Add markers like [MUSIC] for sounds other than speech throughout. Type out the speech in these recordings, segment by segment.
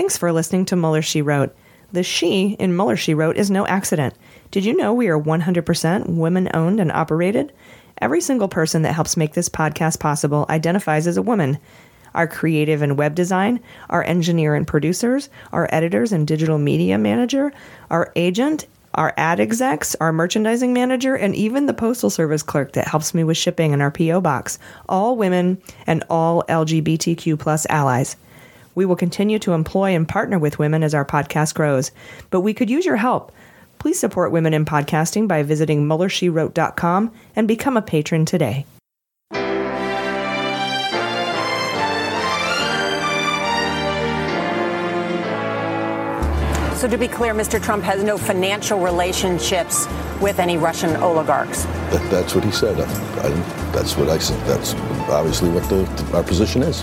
Thanks for listening to Mueller She Wrote. The she in Mueller She Wrote is no accident. Did you know we are 100% women owned and operated? Every single person that helps make this podcast possible identifies as a woman. Our creative and web design, our engineer and producers, our editors and digital media manager, our agent, our ad execs, our merchandising manager, and even the postal service clerk that helps me with shipping in our PO box. All women and all LGBTQ plus allies. We will continue to employ and partner with women as our podcast grows, but we could use your help. Please support women in podcasting by visiting MuellerSheWrote.com and become a patron today. So, to be clear, Mr. Trump has no financial relationships with any Russian oligarchs. That, that's what he said. I, I, that's what I said. That's obviously what the, our position is.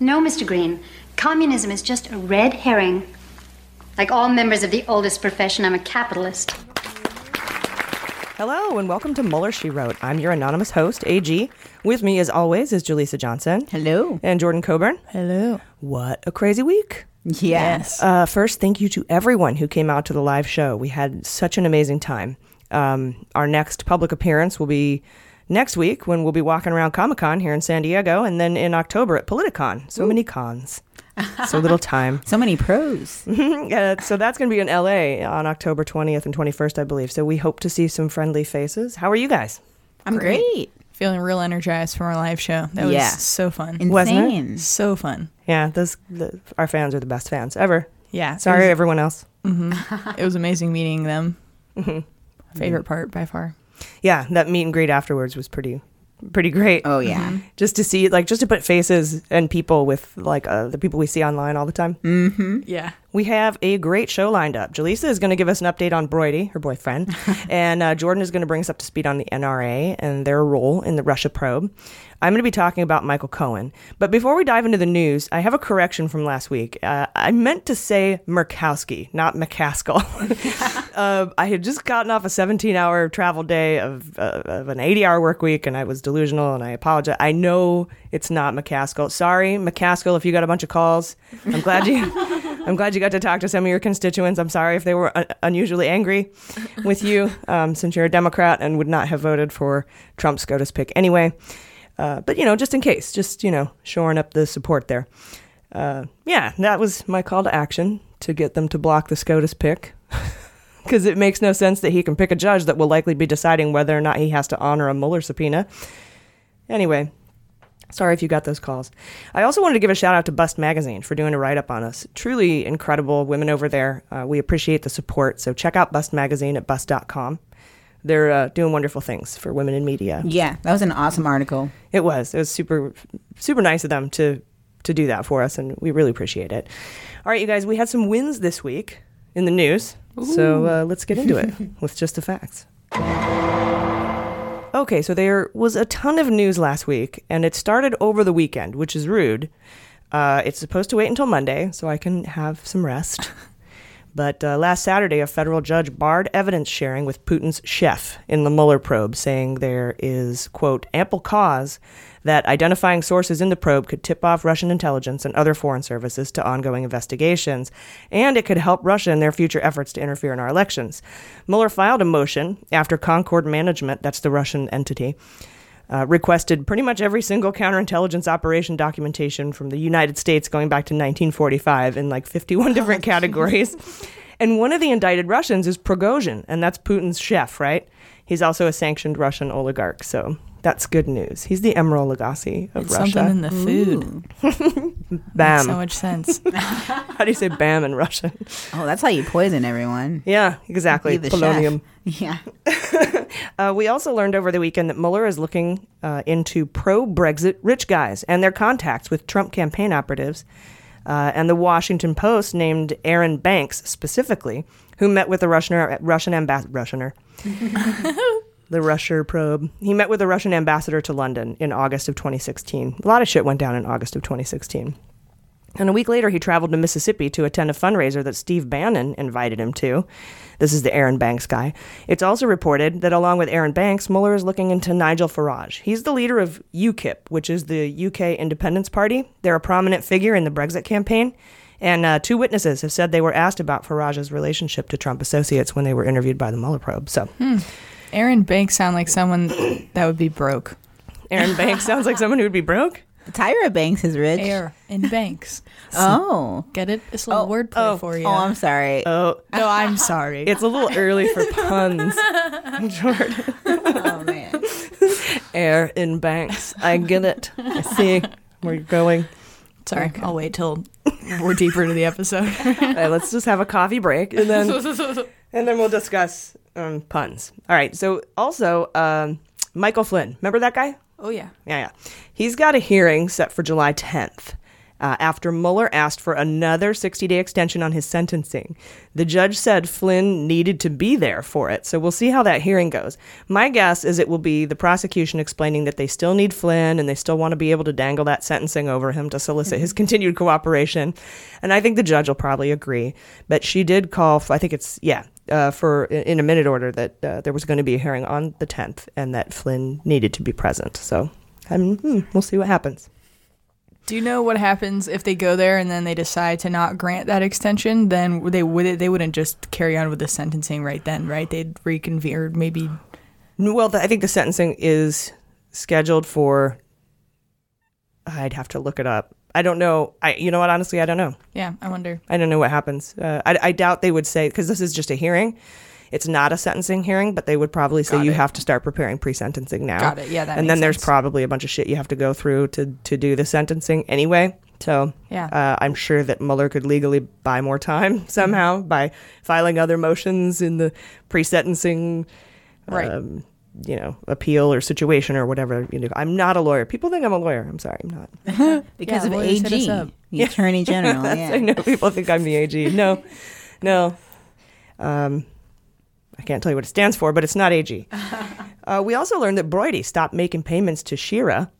No, Mr. Green. Communism is just a red herring. Like all members of the oldest profession, I'm a capitalist. Hello and welcome to Mueller She Wrote. I'm your anonymous host, AG. With me, as always, is Jaleesa Johnson. Hello. And Jordan Coburn. Hello. What a crazy week. Yes. Uh, first, thank you to everyone who came out to the live show. We had such an amazing time. Um, our next public appearance will be next week when we'll be walking around Comic Con here in San Diego, and then in October at Politicon. So many cons. so little time. [LAUGHS] So many pros. [LAUGHS] Uh, so that's going to be in LA on October 20th and 21st, I believe. So we hope to see some friendly faces. How are you guys? I'm great. Feeling real energized from our live show. That Yeah. was so fun. Wasn't it? Insane. So fun. Yeah, those the, our fans are the best fans ever. Yeah. Sorry, was, everyone else. it was amazing meeting them. [LAUGHS] Mm-hmm. Favorite part by far. Yeah, that meet and greet afterwards was pretty pretty great. Oh yeah. Just to see like just to put faces and people with like uh, the people we see online all the time. Mm-hmm. Yeah. We have a great show lined up. Jaleesa is going to give us an update on Broidy, her boyfriend, [LAUGHS] and uh, Jordan is going to bring us up to speed on the NRA and their role in the Russia probe. I'm going to be talking about Michael Cohen. But before we dive into the news, I have a correction from last week. Uh, I meant to say Murkowski, not McCaskill. [LAUGHS] uh, I had just gotten off a 17 hour travel day of, uh, of an 80 hour work week, and I was delusional, and I apologize. I know it's not McCaskill. Sorry, McCaskill, if you got a bunch of calls. I'm glad you. [LAUGHS] I'm glad you got to talk to some of your constituents. I'm sorry if they were un- unusually angry with you, um, since you're a Democrat and would not have voted for Trump's SCOTUS pick anyway. Uh, but you know, just in case, just you know, shoring up the support there. Uh, yeah, that was my call to action to get them to block the SCOTUS pick. [LAUGHS] Because it makes no sense that he can pick a judge that will likely be deciding whether or not he has to honor a Mueller subpoena. Anyway, Sorry if you got those calls. I also wanted to give a shout out to Bust Magazine for doing a write up on us. Truly incredible women over there. Uh, we appreciate the support. So check out Bust Magazine at bust.com. They're uh, doing wonderful things for women in media. Yeah, that was an awesome article. It was. It was super, super nice of them to to do that for us, and we really appreciate it. All right, you guys, we had some wins this week in the news, so uh, let's get into it [LAUGHS] with just the facts. Okay, so there was a ton of news last week, and it started over the weekend, which is rude. Uh, it's supposed to wait until Monday so I can have some rest. [LAUGHS] But uh, last Saturday, a federal judge barred evidence sharing with Putin's chef in the Mueller probe, saying there is, quote, ample cause that identifying sources in the probe could tip off Russian intelligence and other foreign services to ongoing investigations, and it could help Russia in their future efforts to interfere in our elections. Mueller filed a motion after Concord Management, that's the Russian entity, uh, requested pretty much every single counterintelligence operation documentation from the United States going back to 1945 in like 51 different [LAUGHS] categories. And one of the indicted Russians is Prigozhin, and that's Putin's chef, right? He's also a sanctioned Russian oligarch, so that's good news. He's the Emeril Lagasse of It's Russia. something in the food. [LAUGHS] bam. Makes so much sense. [LAUGHS] How do you say bam in Russian? Oh, that's how you poison everyone. Yeah, exactly. The Polonium. chef. Yeah. [LAUGHS] Uh, we also learned over the weekend that Mueller is looking uh, into pro Brexit rich guys and their contacts with Trump campaign operatives. Uh, and the Washington Post named Arron Banks specifically, who met with the Russian Russian ambassador. Russianer. The Russia probe. He met with the Russian ambassador to London in August of 2016. A lot of shit went down in August of 2016. And a week later, he traveled to Mississippi to attend a fundraiser that Steve Bannon invited him to. This is the Arron Banks guy. It's also reported that along with Arron Banks, Mueller is looking into Nigel Farage. He's the leader of UKIP, which is the UK Independence Party. They're a prominent figure in the Brexit campaign. And uh, two witnesses have said they were asked about Farage's relationship to Trump associates when they were interviewed by the Mueller probe. So, Arron Banks sound like someone that would be broke. Arron Banks sounds like someone who would be broke. Tyra Banks is rich. Air in Banks. [LAUGHS] Oh. Get it? It's a little oh. wordplay oh, for you. Oh, I'm sorry. Oh, no, I'm sorry. it's a little early for puns. [LAUGHS] Jordan. oh man. Air in Banks. I get it. I see where you're going. sorry. I'll wait till we're deeper into the episode. All right, let's just have a coffee break and then [LAUGHS] and then we'll discuss um, puns. All right. So also, um, Michael Flynn. Remember that guy? oh yeah. Yeah, yeah. He's got a hearing set for July 10th. Uh, after Mueller asked for another 60 day extension on his sentencing, the judge said Flynn needed to be there for it. So we'll see how that hearing goes. My guess is it will be the prosecution explaining that they still need Flynn and they still want to be able to dangle that sentencing over him to solicit his continued cooperation. And I think the judge will probably agree. But she did call, for, I think it's, yeah, uh, for in a minute order that uh, there was going to be a hearing on the 10th and that Flynn needed to be present. So um, hmm, we'll see what happens. Do you know what happens if they go there and then they decide to not grant that extension? Then they would they wouldn't just carry on with the sentencing right then, right? They'd reconvene or maybe Well, the, I think the sentencing is scheduled for. I'd have to look it up. I don't know. I you know what? Honestly, I don't know. yeah. I wonder. I don't know what happens. Uh, I, I doubt they would say because this is just a hearing. It's not a sentencing hearing, but they would probably say Got you it. have to start preparing pre-sentencing now. Got it. Yeah, that and makes then there's sense. probably a bunch of shit you have to go through to to do the sentencing anyway. So Yeah. uh, I'm sure that Mueller could legally buy more time [LAUGHS] somehow by filing other motions in the pre-sentencing, Right. um, you know, appeal or situation or whatever. You know, I'm not a lawyer. People think I'm a lawyer. I'm sorry, I'm not. [LAUGHS] Because Yeah, of lawyers hit us AG, up. the Attorney [LAUGHS] General. That's- I yeah. know people think I'm the AG. No, [LAUGHS] no. Um, I can't tell you what it stands for, but it's not AG. Uh, we also learned that Broidy stopped making payments to Shera.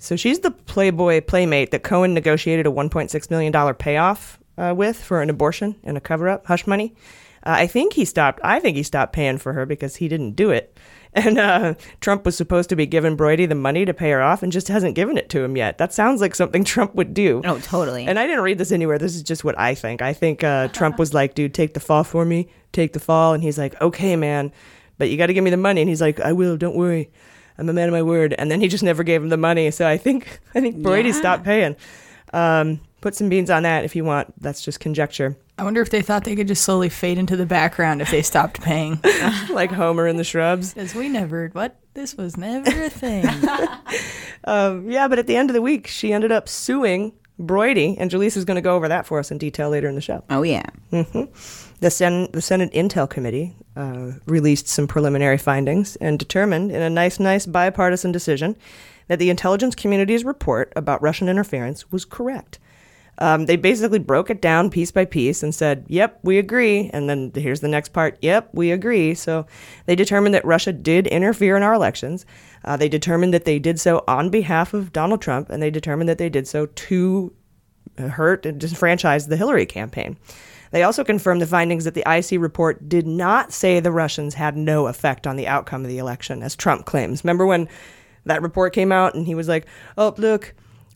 So she's the Playboy playmate that Cohen negotiated a $1.6 million payoff uh, with for an abortion and a cover up, hush money. Uh, I think he stopped. I think he stopped paying for her because he didn't do it. [LAUGHS] And uh, Trump was supposed to be giving Broidy the money to pay her off and just hasn't given it to him yet. That sounds like something [LAUGHS] Trump would do. Oh, totally. And I didn't read this anywhere. This is just what I think. I think uh, Trump was like, dude, take the fall for me. Take the fall. And he's like, okay, man, but you got to give me the money. And he's like, I will. Don't worry. I'm a man of my word. And then he just never gave him the money. So I think [LAUGHS] I think Brady Yeah. stopped paying. Um, put some beans on that if you want. That's just conjecture. I wonder if they thought they could just slowly fade into the background if they stopped paying. [LAUGHS] like Homer in the shrubs. Because we never what this was never a thing. [LAUGHS] Um, yeah, but at the end of the week, she ended up suing Broidy, and Jaleesa is going to go over that for us in detail later in the show. oh yeah. The, Sen- the Senate Intel Committee uh, released some preliminary findings and determined, in a nice, nice bipartisan decision, that the intelligence community's report about Russian interference was correct. Um, they basically broke it down piece by piece and said, yep, we agree. And then here's the next part, yep, we agree. So they determined that Russia did interfere in our elections. Uh, they determined that they did so on behalf of Donald Trump, and they determined that they did so to hurt and disenfranchise the Hillary campaign. They also confirmed the findings that the IC report did not say the Russians had no effect on the outcome of the election, as Trump claims. Remember when that report came out and he was like, oh, look,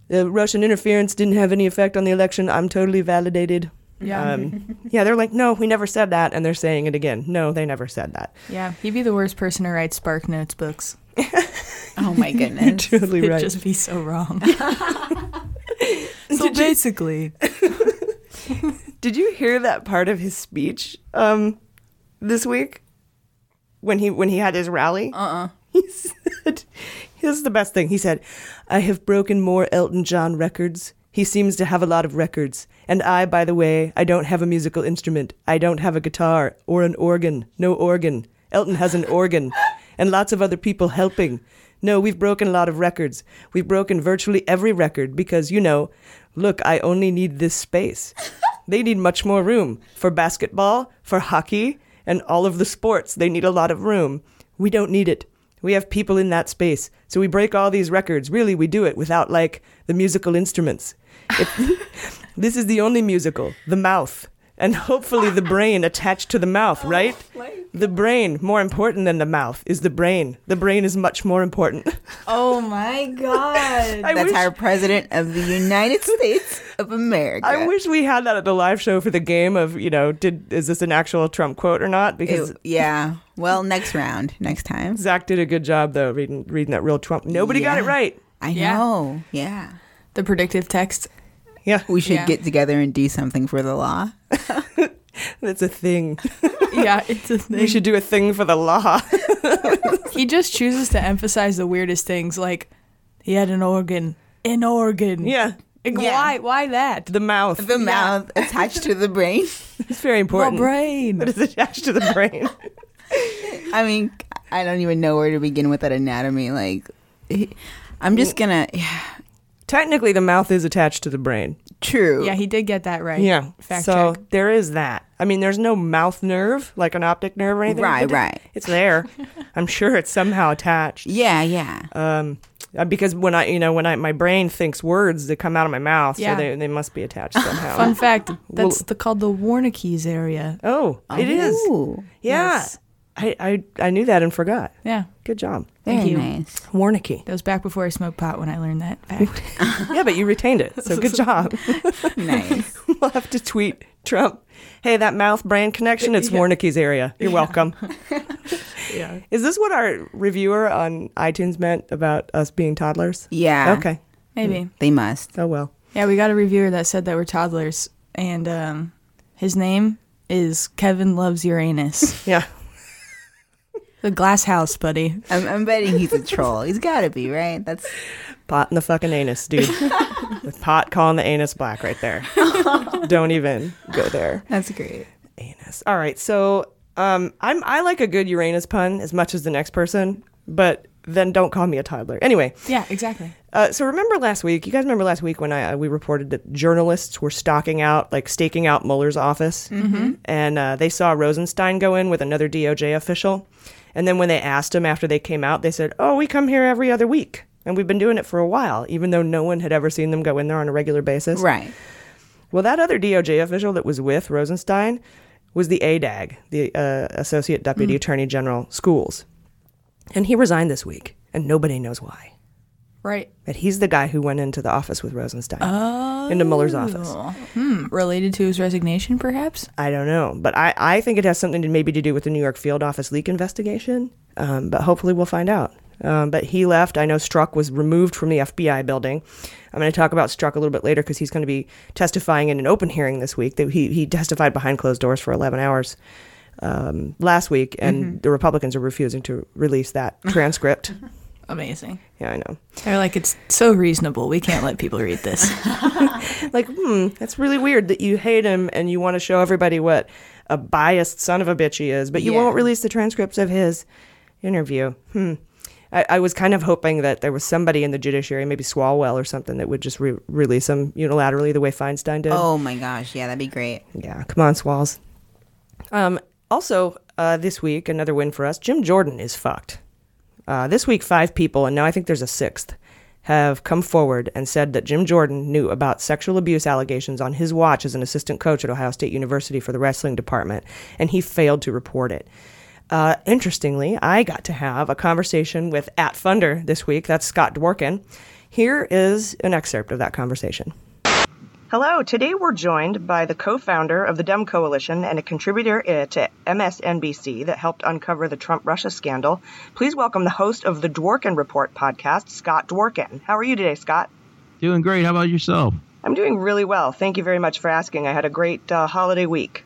the Russian interference didn't have any effect on the election. I'm totally validated. Yeah. Um, [LAUGHS] yeah, they're like, no, we never said that. And they're saying it again. No, they never said that. yeah, he'd be the worst person to write Spark Notes books. [LAUGHS] Oh my goodness. Totally It'd right. just be so wrong. [LAUGHS] so basically, Did you hear that part of his speech um, this week when he when he had his rally? Uh uh He said, "This is the best thing." He said, "I have broken more Elton John records. He seems to have a lot of records, and I, by the way, I don't have a musical instrument. I don't have a guitar or an organ. No organ. Elton has an organ, [LAUGHS] and lots of other people helping. No, we've broken a lot of records. We've broken virtually every record because, you know, look, I only need this space. [LAUGHS] they need much more room for basketball, for hockey, and all of the sports. They need a lot of room. We don't need it. We have people in that space. So we break all these records. Really, we do it without, like, the musical instruments. [LAUGHS] This is the only musical, the mouth. And hopefully the brain attached to the mouth, [LAUGHS] oh right? The brain, more important than the mouth, is the brain. The brain is much more important. [LAUGHS] Oh my God. That's wish- our president of the United [LAUGHS] States of America. I wish we had that at the live show for the game of, you know, did is this an actual Trump quote or not? Because It- yeah. Well, next round, next time. Zach did a good job though reading reading that real Trump. Nobody got it right. I Yeah. know. Yeah. The predictive text. Yeah, We should Yeah. get together and do something for the law. [LAUGHS] that's a thing. [LAUGHS] Yeah, it's a thing. [LAUGHS] we should do a thing for the law. He just chooses to emphasize the weirdest things, like he had an organ, an organ. yeah, Like, Yeah. Why? Why that? the mouth. The mouth attached to the brain. it's very important. important. brain. But it's attached to the brain. I mean, I don't even know where to begin with that anatomy. Like, I'm just mm. gonna. Yeah, Technically, the mouth is attached to the brain. true. Yeah, he did get that right. Yeah. Fact so check. there is that. I mean, there's no mouth nerve, like an optic nerve or anything. Right, it- right. It's there. [LAUGHS] I'm sure it's somehow attached. Yeah, yeah. Um, uh, because when I, you know, when I, my brain thinks words that come out of my mouth, Yeah. so they, they must be attached [LAUGHS] somehow. Fun fact: that's Well- the, called the Wernicke's area. oh, it is. Ooh, Yeah. Yes. I, I, I knew that and forgot. Yeah, Good job. very Thank you. nice. Warnicky. that was back before I smoked pot when I learned that [LAUGHS] fact. yeah, but you retained it. So good [LAUGHS] job. [LAUGHS] Nice. we'll have to tweet Trump. Hey, that mouth brand connection, it's Warnicky's area. You're welcome. yeah. Is this what our reviewer on iTunes meant about us being toddlers? Yeah. Okay. Maybe. They must. Oh, well. Yeah, we got a reviewer that said that we're toddlers, and um, his name is Kevin Loves Uranus. Yeah. The glass house, buddy. I'm, I'm betting he's a troll. He's got to be right. That's Pot in the fucking anus, dude. [LAUGHS] With pot calling the anus black right there. [LAUGHS] Don't even go there. that's great. Anus. All right. So um, I'm I like a good Uranus pun as much as the next person, but then don't call me a toddler. Anyway, Yeah, exactly. uh, so remember last week? You guys remember last week when I uh, we reported that journalists were stalking out, like staking out Mueller's office, mm-hmm. and uh, they saw Rosenstein go in with another DOJ official, and then when they asked him after they came out, they said, "Oh, we come here every other week." And we've been doing it for a while, even though no one had ever seen them go in there on a regular basis. Right. Well, that other DOJ official that was with Rosenstein was the ADAG, the uh, Associate Deputy Attorney General Schools. And he resigned this week, and nobody knows why. Right. But he's the guy who went into the office with Rosenstein, into Mueller's office. Hmm. Related to his resignation, perhaps? I don't know, but I, I think it has something to maybe to do with the New York field office leak investigation. Um, but hopefully we'll find out. Um, but he left. I know Strzok was removed from the FBI building. I'm going to talk about Strzok a little bit later because he's going to be testifying in an open hearing this week. That he he testified behind closed doors for 11 hours um, last week, and the Republicans are refusing to release that [LAUGHS] transcript. [LAUGHS] Amazing. yeah, I know. They're like, it's so reasonable. We can't let people read this. [LAUGHS] like, hmm, that's really weird that you hate him and you want to show everybody what a biased son of a bitch he is, but you Yeah. won't release the transcripts of his interview. Hmm. I, I was kind of hoping that there was somebody in the judiciary, maybe Swalwell or something, that would just re- release him unilaterally the way Feinstein did. Oh my gosh. Yeah, that'd be great. Yeah, come on, Swalls. Um, also, uh, this week, another win for us. Jim Jordan is fucked. Uh, this week, five people, and now I think there's a sixth, have come forward and said that Jim Jordan knew about sexual abuse allegations on his watch as an assistant coach at Ohio State University for the wrestling department, and he failed to report it. Uh, interestingly, I got to have a conversation with at Funder this week. That's Scott Dworkin. Here is an excerpt of that conversation. Hello. Today we're joined by the co-founder of the Dem Coalition and a contributor uh, to MSNBC that helped uncover the Trump-Russia scandal. Please welcome the host of the Dworkin Report podcast, Scott Dworkin. How are you today, Scott? Doing great. How about yourself? I'm doing really well. Thank you very much for asking. I had a great uh, holiday week.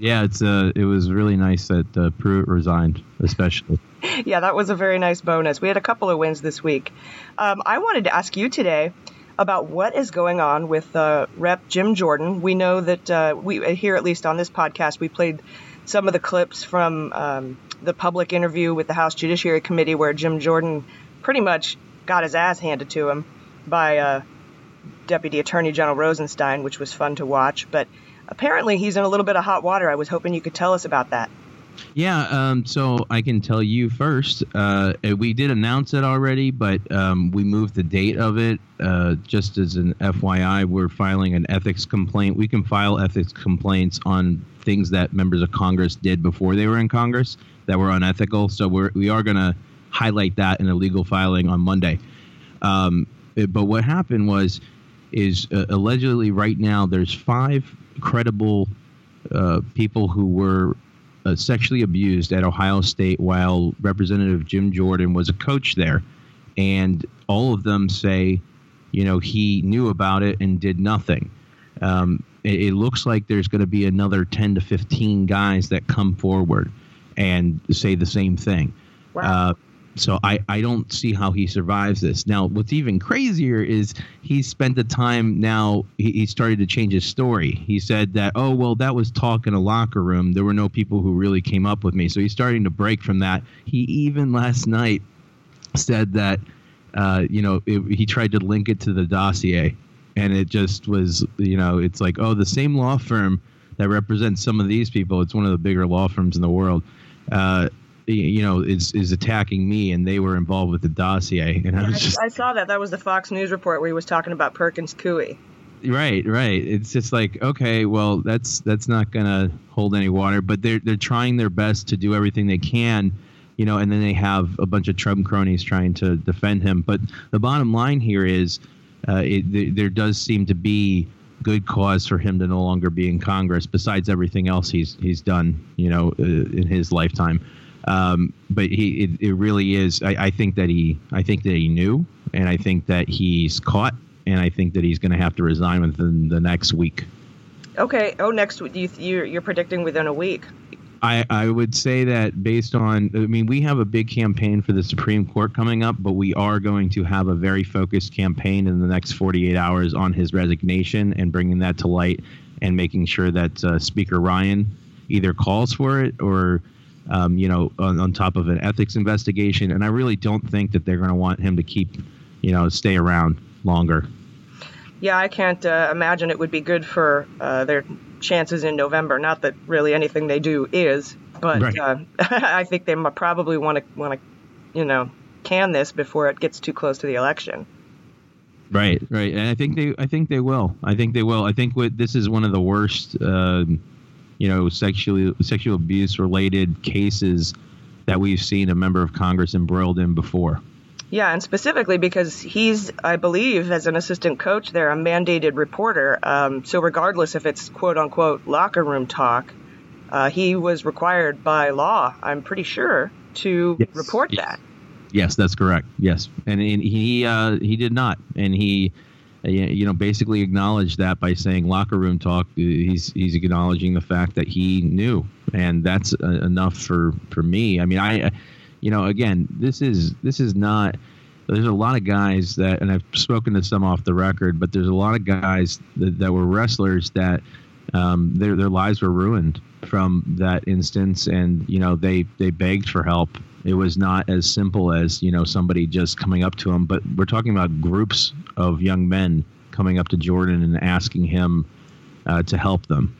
Yeah, it's uh, it was really nice that uh, Pruitt resigned, especially. [LAUGHS] yeah, that was a very nice bonus. We had a couple of wins this week. Um, I wanted to ask you today about what is going on with uh, Rep Jim Jordan. We know that uh, we here, at least on this podcast, we played some of the clips from um, the public interview with the House Judiciary Committee where Jim Jordan pretty much got his ass handed to him by uh, Deputy Attorney General Rosenstein, which was fun to watch. But apparently, he's in a little bit of hot water. I was hoping you could tell us about that. Yeah, um, so I can tell you first. Uh, we did announce it already, but um, we moved the date of it. Uh, just as an FYI, we're filing an ethics complaint. We can file ethics complaints on things that members of Congress did before they were in Congress that were unethical. So we're we are going to highlight that in a legal filing on Monday. Um, it- but what happened was, is uh, allegedly right now there's five credible uh, people who were uh, sexually abused at Ohio State while Representative Jim Jordan was a coach there. And all of them say, you know, he knew about it and did nothing. Um, it, it looks like there's going to be another 10 to 15 guys that come forward and say the same thing. Uh, so I, I don't see how he survives this. Now, what's even crazier is he spent the time now, he, he started to change his story. He said that, oh, well, that was talk in a locker room. There were no people who really came up with me. So he's starting to break from that. He even last night said that, uh, you know, it, he tried to link it to the dossier. And it just was, you know, it's like, oh, the same law firm that represents some of these people, it's one of the bigger law firms in the world. Uh, you know, is is attacking me, and they were involved with the dossier, [LAUGHS] and I was just I saw that. That was the Fox News report where he was talking about Perkins Coie. Right, right. It's just like okay, well, that's that's not gonna hold any water. But they're they're trying their best to do everything they can, you know. And then they have a bunch of Trump cronies trying to defend him. But the bottom line here is, uh, it, there, there does seem to be good cause for him to no longer be in Congress. Besides everything else he's he's done, you know, uh, in his lifetime. Um, but he, it, it really is. I, I think that he, I think that he knew, and I think that he's caught, and I think that he's going to have to resign within the next week. Okay. Oh, next week. You, you're, you're predicting within a week. I, I would say that based on, I mean, we have a big campaign for the Supreme Court coming up, but we are going to have a very focused campaign in the next 48 hours on his resignation and bringing that to light and making sure that uh, Speaker Ryan either calls for it or, um, you know, on, on top of an ethics investigation. And I really don't think that they're going to want him to keep, you know, stay around longer. Yeah, I can't uh, imagine it would be good for uh, their chances in November. Not that really anything they do is, but Right. uh, [LAUGHS] I think they probably want to want to, you know, can this before it gets too close to the election. Right, right, and I think they, I think they will. I think they will. I think what this is one of the worst, uh, you know, sexually sexual abuse related cases that we've seen a member of Congress embroiled in before. Yeah, and specifically because he's, I believe, as an assistant coach there, a mandated reporter. Um, so regardless if it's quote unquote locker room talk, uh, he was required by law, I'm pretty sure, to Yes, report yes. that. Yes, that's correct. Yes, and, and he uh, he did not, and he, you know, basically acknowledged that by saying locker room talk. uh, He's he's acknowledging the fact that he knew, and that's uh, enough for for me. I mean, I, I- you know, again, this is this is not. There's a lot of guys that, and I've spoken to some off the record, but there's a lot of guys that, that were wrestlers that um, their their lives were ruined from that instance, and you know they they begged for help. It was not as simple as you know somebody just coming up to him, but we're talking about groups of young men coming up to Jordan and asking him uh, to help them,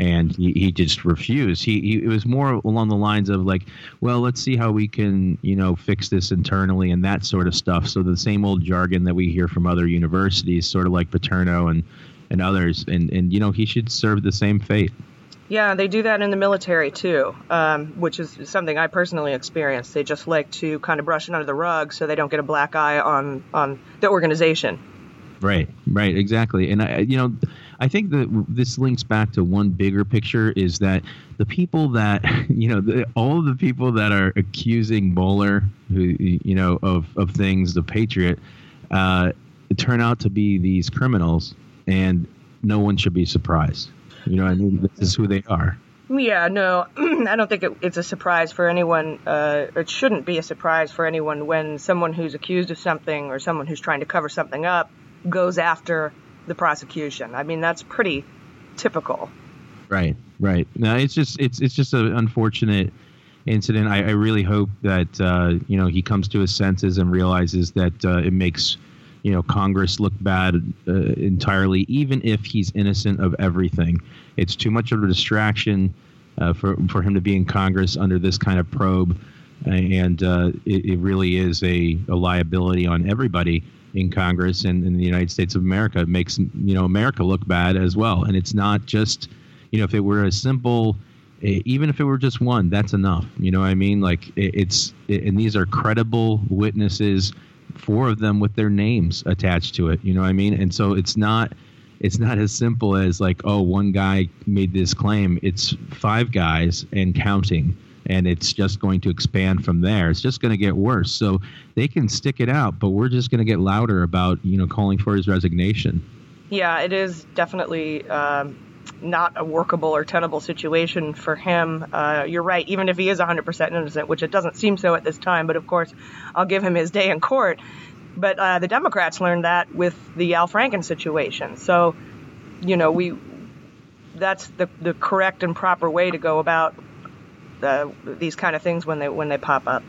and he, he just refused. He, he it was more along the lines of like, well, let's see how we can you know fix this internally and that sort of stuff. So the same old jargon that we hear from other universities, sort of like Paterno and and others, and and you know he should serve the same fate. Yeah, they do that in the military too, um, which is something I personally experienced. They just like to kind of brush it under the rug so they don't get a black eye on on the organization. Right, right, exactly. And I, you know, I think that this links back to one bigger picture is that the people that, [LAUGHS] you know, the, all of the people that are accusing Bowler, who, you know, of, of things, the Patriot, uh, turn out to be these criminals, and no one should be surprised. You know, what I mean, this is who they are. Yeah, no, [CLEARS THROAT] I don't think it, it's a surprise for anyone. Uh, it shouldn't be a surprise for anyone when someone who's accused of something or someone who's trying to cover something up goes after the prosecution. I mean, that's pretty typical. Right, right. No, it's just it's it's just an unfortunate incident. I, I really hope that uh, you know he comes to his senses and realizes that uh, it makes you know Congress look bad uh, entirely, even if he's innocent of everything. It's too much of a distraction uh, for for him to be in Congress under this kind of probe, and uh, it, it, really is a, a liability on everybody in Congress and in the United States of America. It makes you know America look bad as well, and it's not just you know if it were a simple even if it were just one, that's enough. You know what I mean? Like it's, and these are credible witnesses, four of them with their names attached to it. You know what I mean? And so it's not, it's not as simple as like, oh, one guy made this claim. It's five guys and counting, and it's just going to expand from there. It's just going to get worse. So they can stick it out, but we're just going to get louder about you know calling for his resignation. Yeah, it is definitely. Um not a workable or tenable situation for him. Uh, you're right, even if he is 100% innocent, which it doesn't seem so at this time, but of course, I'll give him his day in court. But uh, the Democrats learned that with the Al Franken situation. So, you know, we that's the, the correct and proper way to go about the, these kind of things when they when they pop up.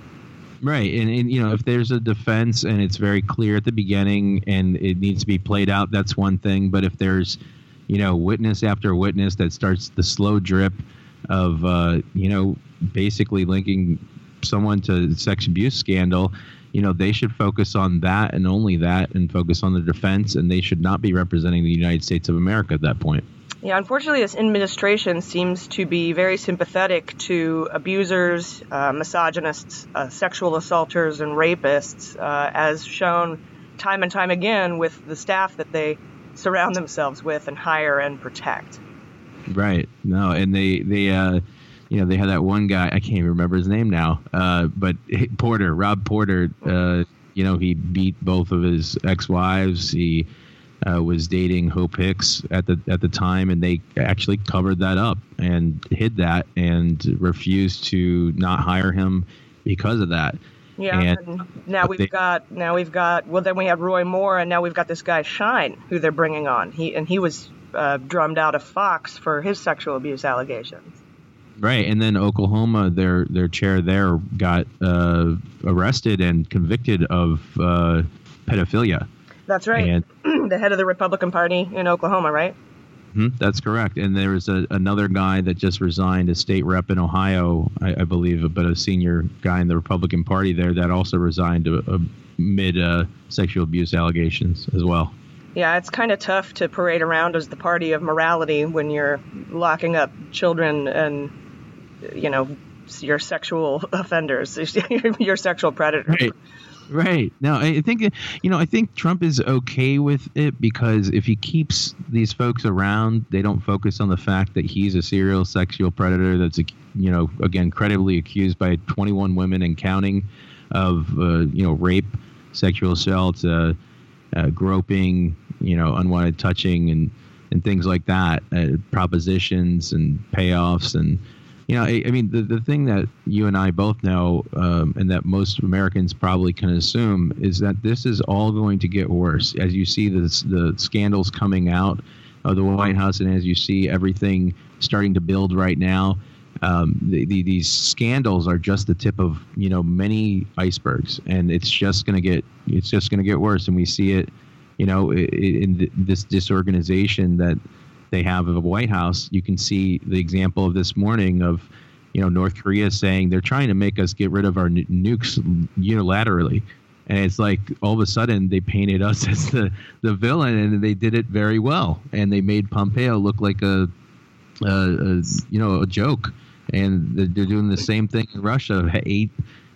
Right, and, and, you know if there's a defense and it's very clear at the beginning and it needs to be played out, that's one thing. But if there's you know, witness after witness that starts the slow drip of, uh, you know, basically linking someone to sex abuse scandal. You know, they should focus on that and only that and focus on the defense, and they should not be representing the United States of America at that point. Yeah, unfortunately, this administration seems to be very sympathetic to abusers, uh, misogynists, uh, sexual assaulters, and rapists, uh, as shown time and time again with the staff that they surround themselves with and hire and protect. Right. No, and they they uh you know they had that one guy I can't even remember his name now, uh, but Porter, Rob Porter. Uh, you know he beat both of his ex-wives. He uh, was dating Hope Hicks at the at the time, and they actually covered that up and hid that and refused to not hire him because of that. Yeah, and, and now we've they, got now we've got well then we have Roy Moore and now we've got this guy Shine who they're bringing on. He and he was uh, drummed out of Fox for his sexual abuse allegations. Right, and then Oklahoma, their their chair there got uh, arrested and convicted of uh, pedophilia. That's right. And, [CLEARS THROAT] the head of the Republican Party in Oklahoma, right? Mm-hmm, that's correct. And there was a, another guy that just resigned, a state rep in Ohio, I, I believe, but a senior guy in the Republican Party there that also resigned amid uh, sexual abuse allegations as well. Yeah, it's kind of tough to parade around as the party of morality when you're locking up children and, you know, your sexual [LAUGHS] offenders, [LAUGHS] your sexual predators. Right. Right. Now, I think you know, I think Trump is okay with it because if he keeps these folks around, they don't focus on the fact that he's a serial sexual predator that's you know, again, credibly accused by 21 women and counting of uh, you know, rape, sexual assault, uh, uh, groping, you know, unwanted touching and and things like that, uh, propositions and payoffs and you know, I, I, mean, the, the thing that you and I both know, um, and that most Americans probably can assume, is that this is all going to get worse as you see this, the scandals coming out of the White House, and as you see everything starting to build right now. Um, the, the, these scandals are just the tip of you know many icebergs, and it's just going to get it's just going to get worse, and we see it, you know, in, in this disorganization that they have of a White House, you can see the example of this morning of, you know, North Korea saying they're trying to make us get rid of our nukes unilaterally. And it's like all of a sudden they painted us [LAUGHS] as the, the villain, and they did it very well. And they made Pompeo look like a, a, a you know, a joke. And they're doing the same thing in Russia. Eight,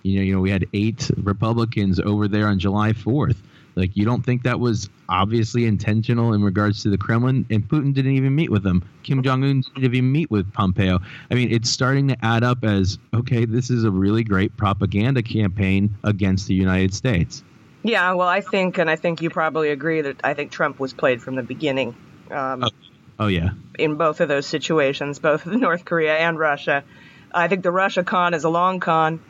you know, you know, we had eight Republicans over there on July 4th like you don't think that was obviously intentional in regards to the Kremlin, and Putin didn't even meet with them. Kim Jong Un didn't even meet with Pompeo. I mean, it's starting to add up as okay, this is a really great propaganda campaign against the United States. Yeah, well, I think, and I think you probably agree that I think Trump was played from the beginning. Um, oh. oh yeah. In both of those situations, both [LAUGHS] North Korea and Russia, I think the Russia con is a long con.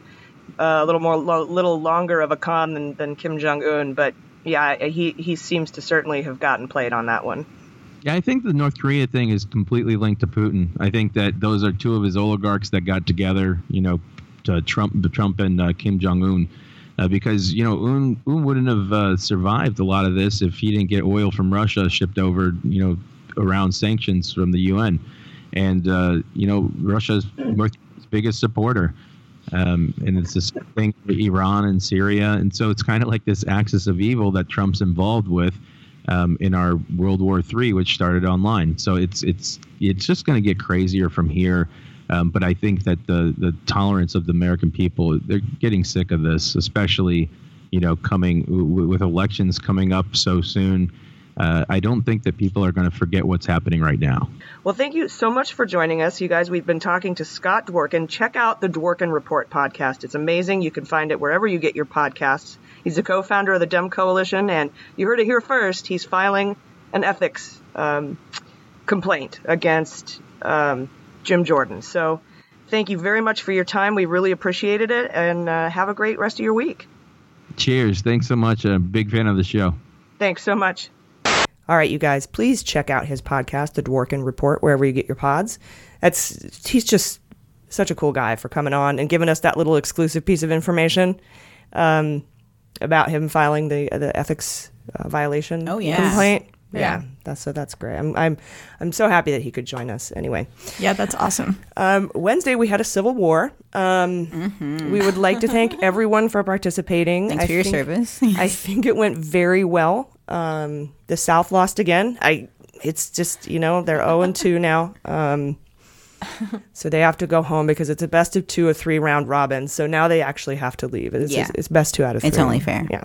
Uh, a little more, lo- little longer of a con than, than Kim Jong Un, but yeah, he he seems to certainly have gotten played on that one. Yeah, I think the North Korea thing is completely linked to Putin. I think that those are two of his oligarchs that got together, you know, uh, Trump, Trump and uh, Kim Jong Un. Uh, because you know Un, Un wouldn't have uh, survived a lot of this if he didn't get oil from Russia shipped over you know around sanctions from the UN, and uh, you know Russia's North biggest supporter, um, and it's this thing with Iran and Syria, and so it's kind of like this axis of evil that Trump's involved with um, in our World War III, which started online. So it's it's it's just going to get crazier from here. Um, but I think that the the tolerance of the American people, they're getting sick of this, especially you know coming w- with elections coming up so soon. Uh, I don't think that people are going to forget what's happening right now. Well, thank you so much for joining us, you guys. We've been talking to Scott Dworkin. Check out the Dworkin Report podcast. It's amazing. You can find it wherever you get your podcasts. He's a co-founder of the Dem Coalition, and you heard it here first. He's filing an ethics um, complaint against um, Jim Jordan. So, thank you very much for your time. We really appreciated it, and uh, have a great rest of your week. Cheers! Thanks so much. I'm a big fan of the show. Thanks so much. All right, you guys, please check out his podcast, The Dworkin Report, wherever you get your pods. That's he's just such a cool guy for coming on and giving us that little exclusive piece of information um, about him filing the the ethics uh, violation Oh, yeah. complaint. Yeah. Yeah, that's so that's great. I'm I'm I'm so happy that he could join us. Anyway, Yeah, that's awesome. um, Wednesday we had a civil war. Um, We would like to thank [LAUGHS] everyone for participating. Mm-hmm. Thanks for your service. I think it went very well. Um, the South lost again. I. It's just you know they're zero and two now. Um, so they have to go home because it's a best of two or three round robin. So now they actually have to leave. It's, Yeah. it's best two out of three. It's only fair. Yeah.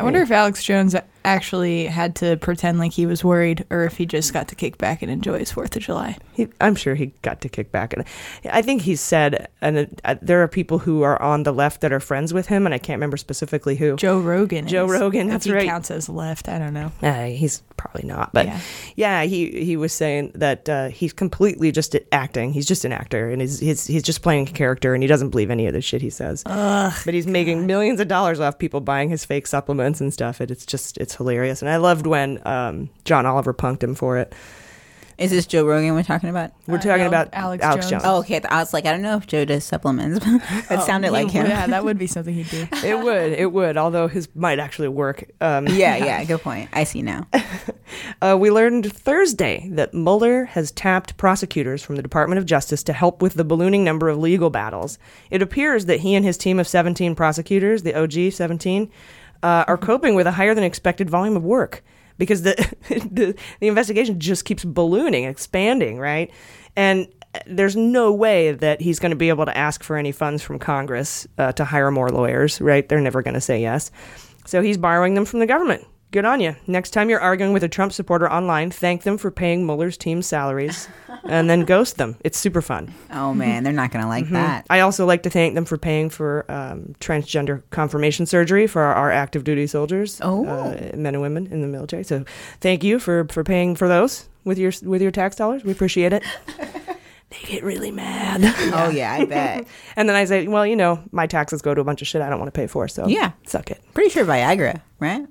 I wonder if Alex Jones actually had to pretend like he was worried, or if he just got to kick back and enjoy his Fourth of July. He, I'm sure he got to kick back, and I think he said, and uh, there are people who are on the left that are friends with him, and I can't remember specifically who. Joe Rogan. Joe is. Rogan, that's he right. counts as left. I don't know. Uh, he's probably not, but Yeah. yeah, he he was saying that uh, he's completely just acting. He's just an actor, and he's he's he's just playing a character, and he doesn't believe any of the shit he says. but he's making millions of dollars off people buying his fake supplements and stuff. And it's just it's hilarious, and I loved when um, John Oliver punked him for it. Is this Joe Rogan we're talking about? We're talking no, about Alex Alex, Jones. Jones. Oh, okay. I was like, I don't know if Joe does supplements. [LAUGHS] that sounded like him. Yeah, that would be something he'd do. [LAUGHS] It would, it would. Although his might actually work. Um, yeah, yeah. [LAUGHS] Good point. I see now. Uh, we learned Thursday that Mueller has tapped prosecutors from the Department of Justice to help with the ballooning number of legal battles. It appears that he and his team of 17 prosecutors, the OG 17, uh, are coping with a higher than expected volume of work because the, [LAUGHS] the the investigation just keeps ballooning, expanding, right? And there's no way that he's going to be able to ask for any funds from Congress uh, to hire more lawyers, right? They're never going to say yes. So he's borrowing them from the government. Good on you. Next time you're arguing with a Trump supporter online, thank them for paying Mueller's team salaries [LAUGHS] and then ghost them. It's super fun. Oh man, they're not gonna like Mm-hmm. that. I also like to thank them for paying for um, transgender confirmation surgery for our, our active duty soldiers, Oh. uh, men and women in the military. So thank you for, for paying for those with your with your tax dollars. We appreciate it. [LAUGHS] they get really mad. Oh yeah, I [LAUGHS] bet. and then I say, well, you know, my taxes go to a bunch of shit I don't want to pay for. So Yeah. suck it. Pretty sure Viagra, right?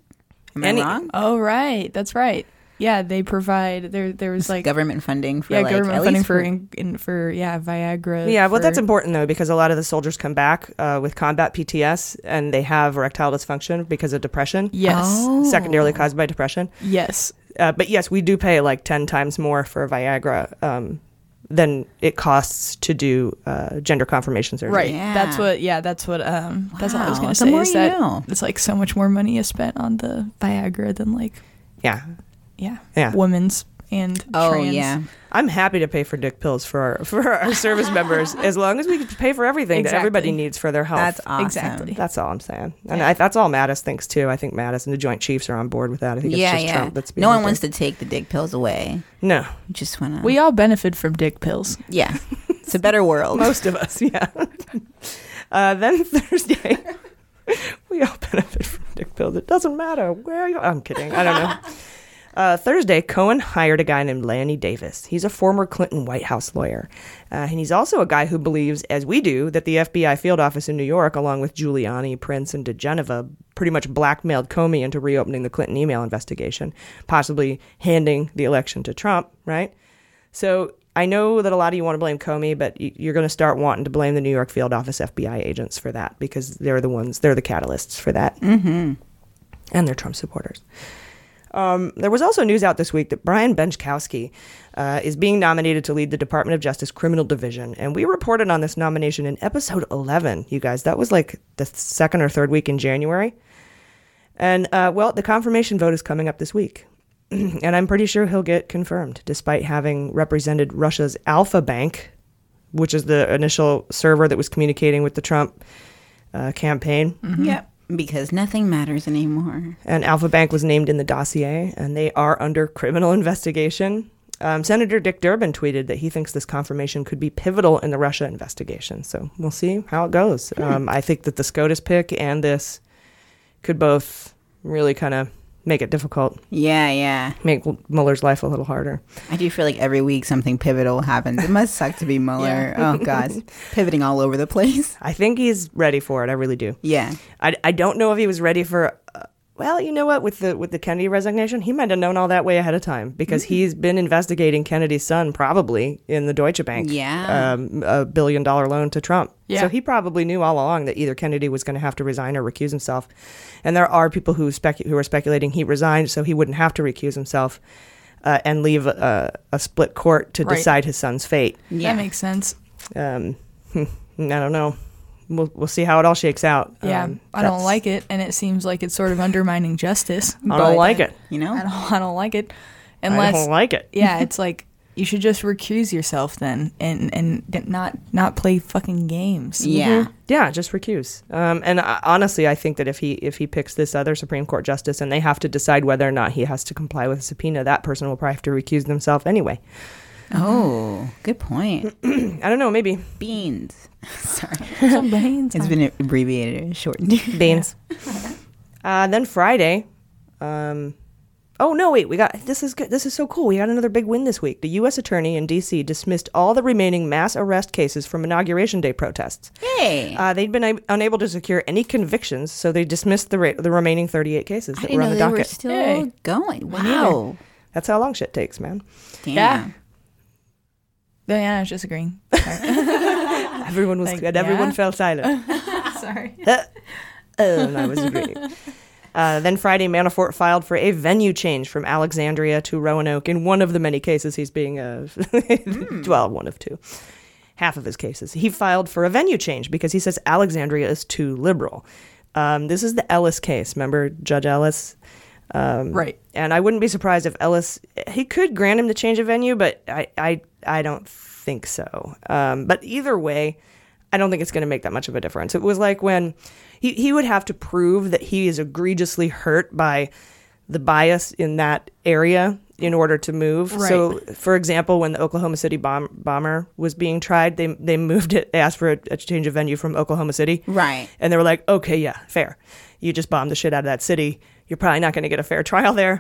Am Any- I wrong? Oh, right. That's right. Yeah, they provide there. There was like government funding for yeah, like, government at funding least for in, in, for yeah Viagra. Yeah, well, that's important though because a lot of the soldiers come back uh, with combat PTS and they have erectile dysfunction because of depression. Yes. Oh. secondarily caused by depression. Yes. Uh, but yes, we do pay like ten times more for Viagra um, than it costs to do uh, gender confirmation surgery. Right. Yeah. That's what. Yeah. That's what. Um. That's what I was gonna say. more Is you that know. it's like so much more money is spent on the Viagra than like Yeah, yeah Yeah. women's and Oh trans. yeah. I'm happy to pay for dick pills for our, [LAUGHS] for our [LAUGHS] service members as long as we can pay for everything that everybody needs for their health. That's awesome. Exactly. That's all I'm saying, and I, that's all Mattis thinks too. I think Mattis and the Joint Chiefs are on board with that. I think it's Yeah, just yeah. Trump that's being no one a wants to take the dick pills away. No, Just wanna. We all benefit from dick pills. yeah. [LAUGHS] It's a better world. most of us, yeah. uh, then Thursday, we all benefit from dick pills. It doesn't matter where you. I'm kidding. I don't know. Uh, Thursday, Cohen hired a guy named Lanny Davis. He's a former Clinton White House lawyer. Uh, and he's also a guy who believes, as we do, that the FBI field office in New York, along with Giuliani, Prince, and diGenova, pretty much blackmailed Comey into reopening the Clinton email investigation, possibly handing the election to Trump, right? So I know that a lot of you want to blame Comey, but you're going to start wanting to blame the New York field office FBI agents for that because they're the ones, they're the catalysts for that. Mm-hmm. And they're Trump supporters. Um, there was also news out this week that Brian Benczkowski uh, is being nominated to lead the Department of Justice Criminal Division. And we reported on this nomination in episode 11, you guys. That was like the second or third week in January. And, uh, well, the confirmation vote is coming up this week. [CLEARS THROAT] and I'm pretty sure he'll get confirmed, despite having represented Russia's Alfa Bank, which is the initial server that was communicating with the Trump uh, campaign. Yep. Because nothing matters anymore. And Alfa Bank was named in the dossier, and they are under criminal [LAUGHS] investigation. Um, Senator Dick Durbin tweeted that he thinks this confirmation could be pivotal in the Russia investigation. So we'll see how it goes. Um, I think that the SCOTUS pick and this could both really kind of make it difficult, Yeah, yeah. make Mueller's life a little harder. I do feel like every week something pivotal happens. It must suck to be [LAUGHS] Mueller. Oh God, [LAUGHS] pivoting all over the place. I think he's ready for it. I really do. Yeah. I, I don't know if he was ready for. Uh, Uh, well, you know what? With the with the Kennedy resignation, he might have known all that way ahead of time because he's been investigating Kennedy's son probably in the Deutsche Bank, Yeah. um, a billion dollar loan to Trump. Yeah. So he probably knew all along that either Kennedy was going to have to resign or recuse himself. And there are people who spec- who are speculating he resigned so he wouldn't have to recuse himself uh, and leave a, a split court to Right. decide his son's fate. Yeah. That makes sense. Um, [LAUGHS] I don't know. We'll we'll see how it all shakes out. Yeah, Um, I don't like it, and it seems like it's sort of undermining justice. I don't but like it. You know. I don't. I don't like it. I don't like it. yeah, it's like you should just recuse yourself then, and and not not play fucking games. Yeah. Yeah, just recuse. Um, and uh, honestly, I think that if he if he picks this other Supreme Court justice and they have to decide whether or not he has to comply with a subpoena, that person will probably have to recuse themselves anyway. Oh, good point. [CLEARS THROAT] I don't know, maybe Beans. [LAUGHS] Sorry. Some beans. It's been abbreviated, and shortened. [LAUGHS] beans. [LAUGHS] uh, then Friday. Um, oh no, wait, we got this is good. This is so cool. We got another big win this week. The U.S. Attorney in D.C. dismissed all the remaining mass arrest cases from inauguration day protests. Hey. Uh, they'd been a- unable to secure any convictions, so they dismissed the ra- the remaining 38 cases I that didn't were know on the they docket. were still Hey. going. Wow. That's how long shit takes, man. Damn. Yeah. Yeah, I was just agreeing. [LAUGHS] [LAUGHS] Everyone was Like, good. Everyone yeah. fell silent. [LAUGHS] Sorry. oh, and I was agreeing. Uh, then Friday, Manafort filed for a venue change from Alexandria to Roanoke in one of the many cases he's being, uh, well, one of two, half of his cases. He filed for a venue change because he says Alexandria is too liberal. Um, this is the Ellis case. Remember Judge Ellis? Um, Right. And I wouldn't be surprised if Ellis, he could grant him the change of venue, but I, I, I don't think so. Um, but either way, I don't think it's going to make that much of a difference. It was like when he, he would have to prove that he is egregiously hurt by the bias in that area in order to move. So, for example, when the Oklahoma City bomb, bomber was being tried, they they moved it. They asked for a, a change of venue from Oklahoma City, Right. and they were like, "Okay, yeah, fair. You just bombed the shit out of that city. You're probably not going to get a fair trial there."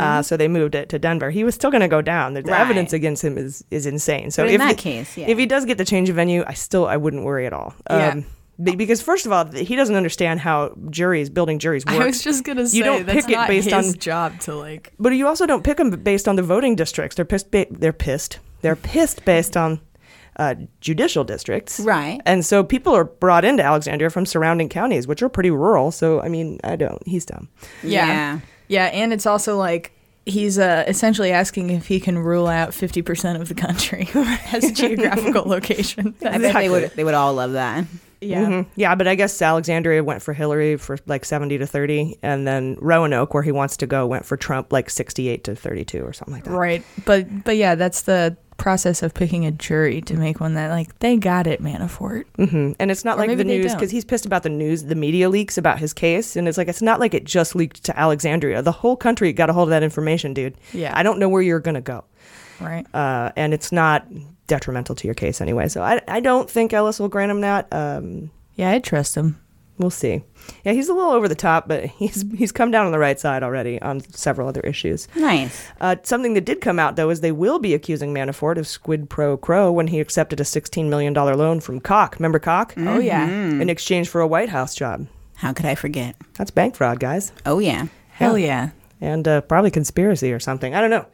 Uh, so they moved it to Denver. He was still going to go down. The, Right. evidence against him is is insane. So But in if that the- case, yeah. if he does get the change of venue, I still I wouldn't worry at all. Yeah. Um, be- because first of all, he doesn't understand how juries building juries work. I was just gonna say you don't that's pick it based on his on job to like. but you also don't pick them based on the voting districts. They're pissed. Ba- they're pissed. They're pissed based on uh, judicial districts. Right. And so people are brought into Alexandria from surrounding counties, which are pretty rural. So I mean, I don't. He's dumb. Yeah. Yeah. Yeah, and it's also like he's uh, essentially asking if he can rule out 50% of the country [LAUGHS] as a geographical [LAUGHS] location. I bet they would they would all love that. Yeah. Mhm. Yeah, but I guess Alexandria went for Hillary for like 70 to 30, and then Roanoke, where he wants to go, went for Trump like 68 to 32 or something like that. Right. But but yeah, that's the process of picking a jury to make one that like they got it, Manafort. hmm And it's not Or like the news because he's pissed about the news, the media leaks about his case, and it's like it's not like it just leaked to Alexandria. The whole country got a hold of that information, dude. Yeah. I don't know where you're gonna go, Right. uh, and it's not detrimental to your case anyway. So I, I don't think Ellis will grant him that. Um, Yeah, I trust him. We'll see. Yeah, he's a little over the top, but he's he's come down on the right side already on several other issues. Nice. Uh, something that did come out, though, is they will be accusing Manafort of squid pro quo when he accepted a $16 million loan from Calk. Remember Calk? Oh yeah. In exchange for a White House job. How could I forget? That's bank fraud, guys. Oh yeah. Hell yeah. And uh, probably conspiracy or something. I don't know.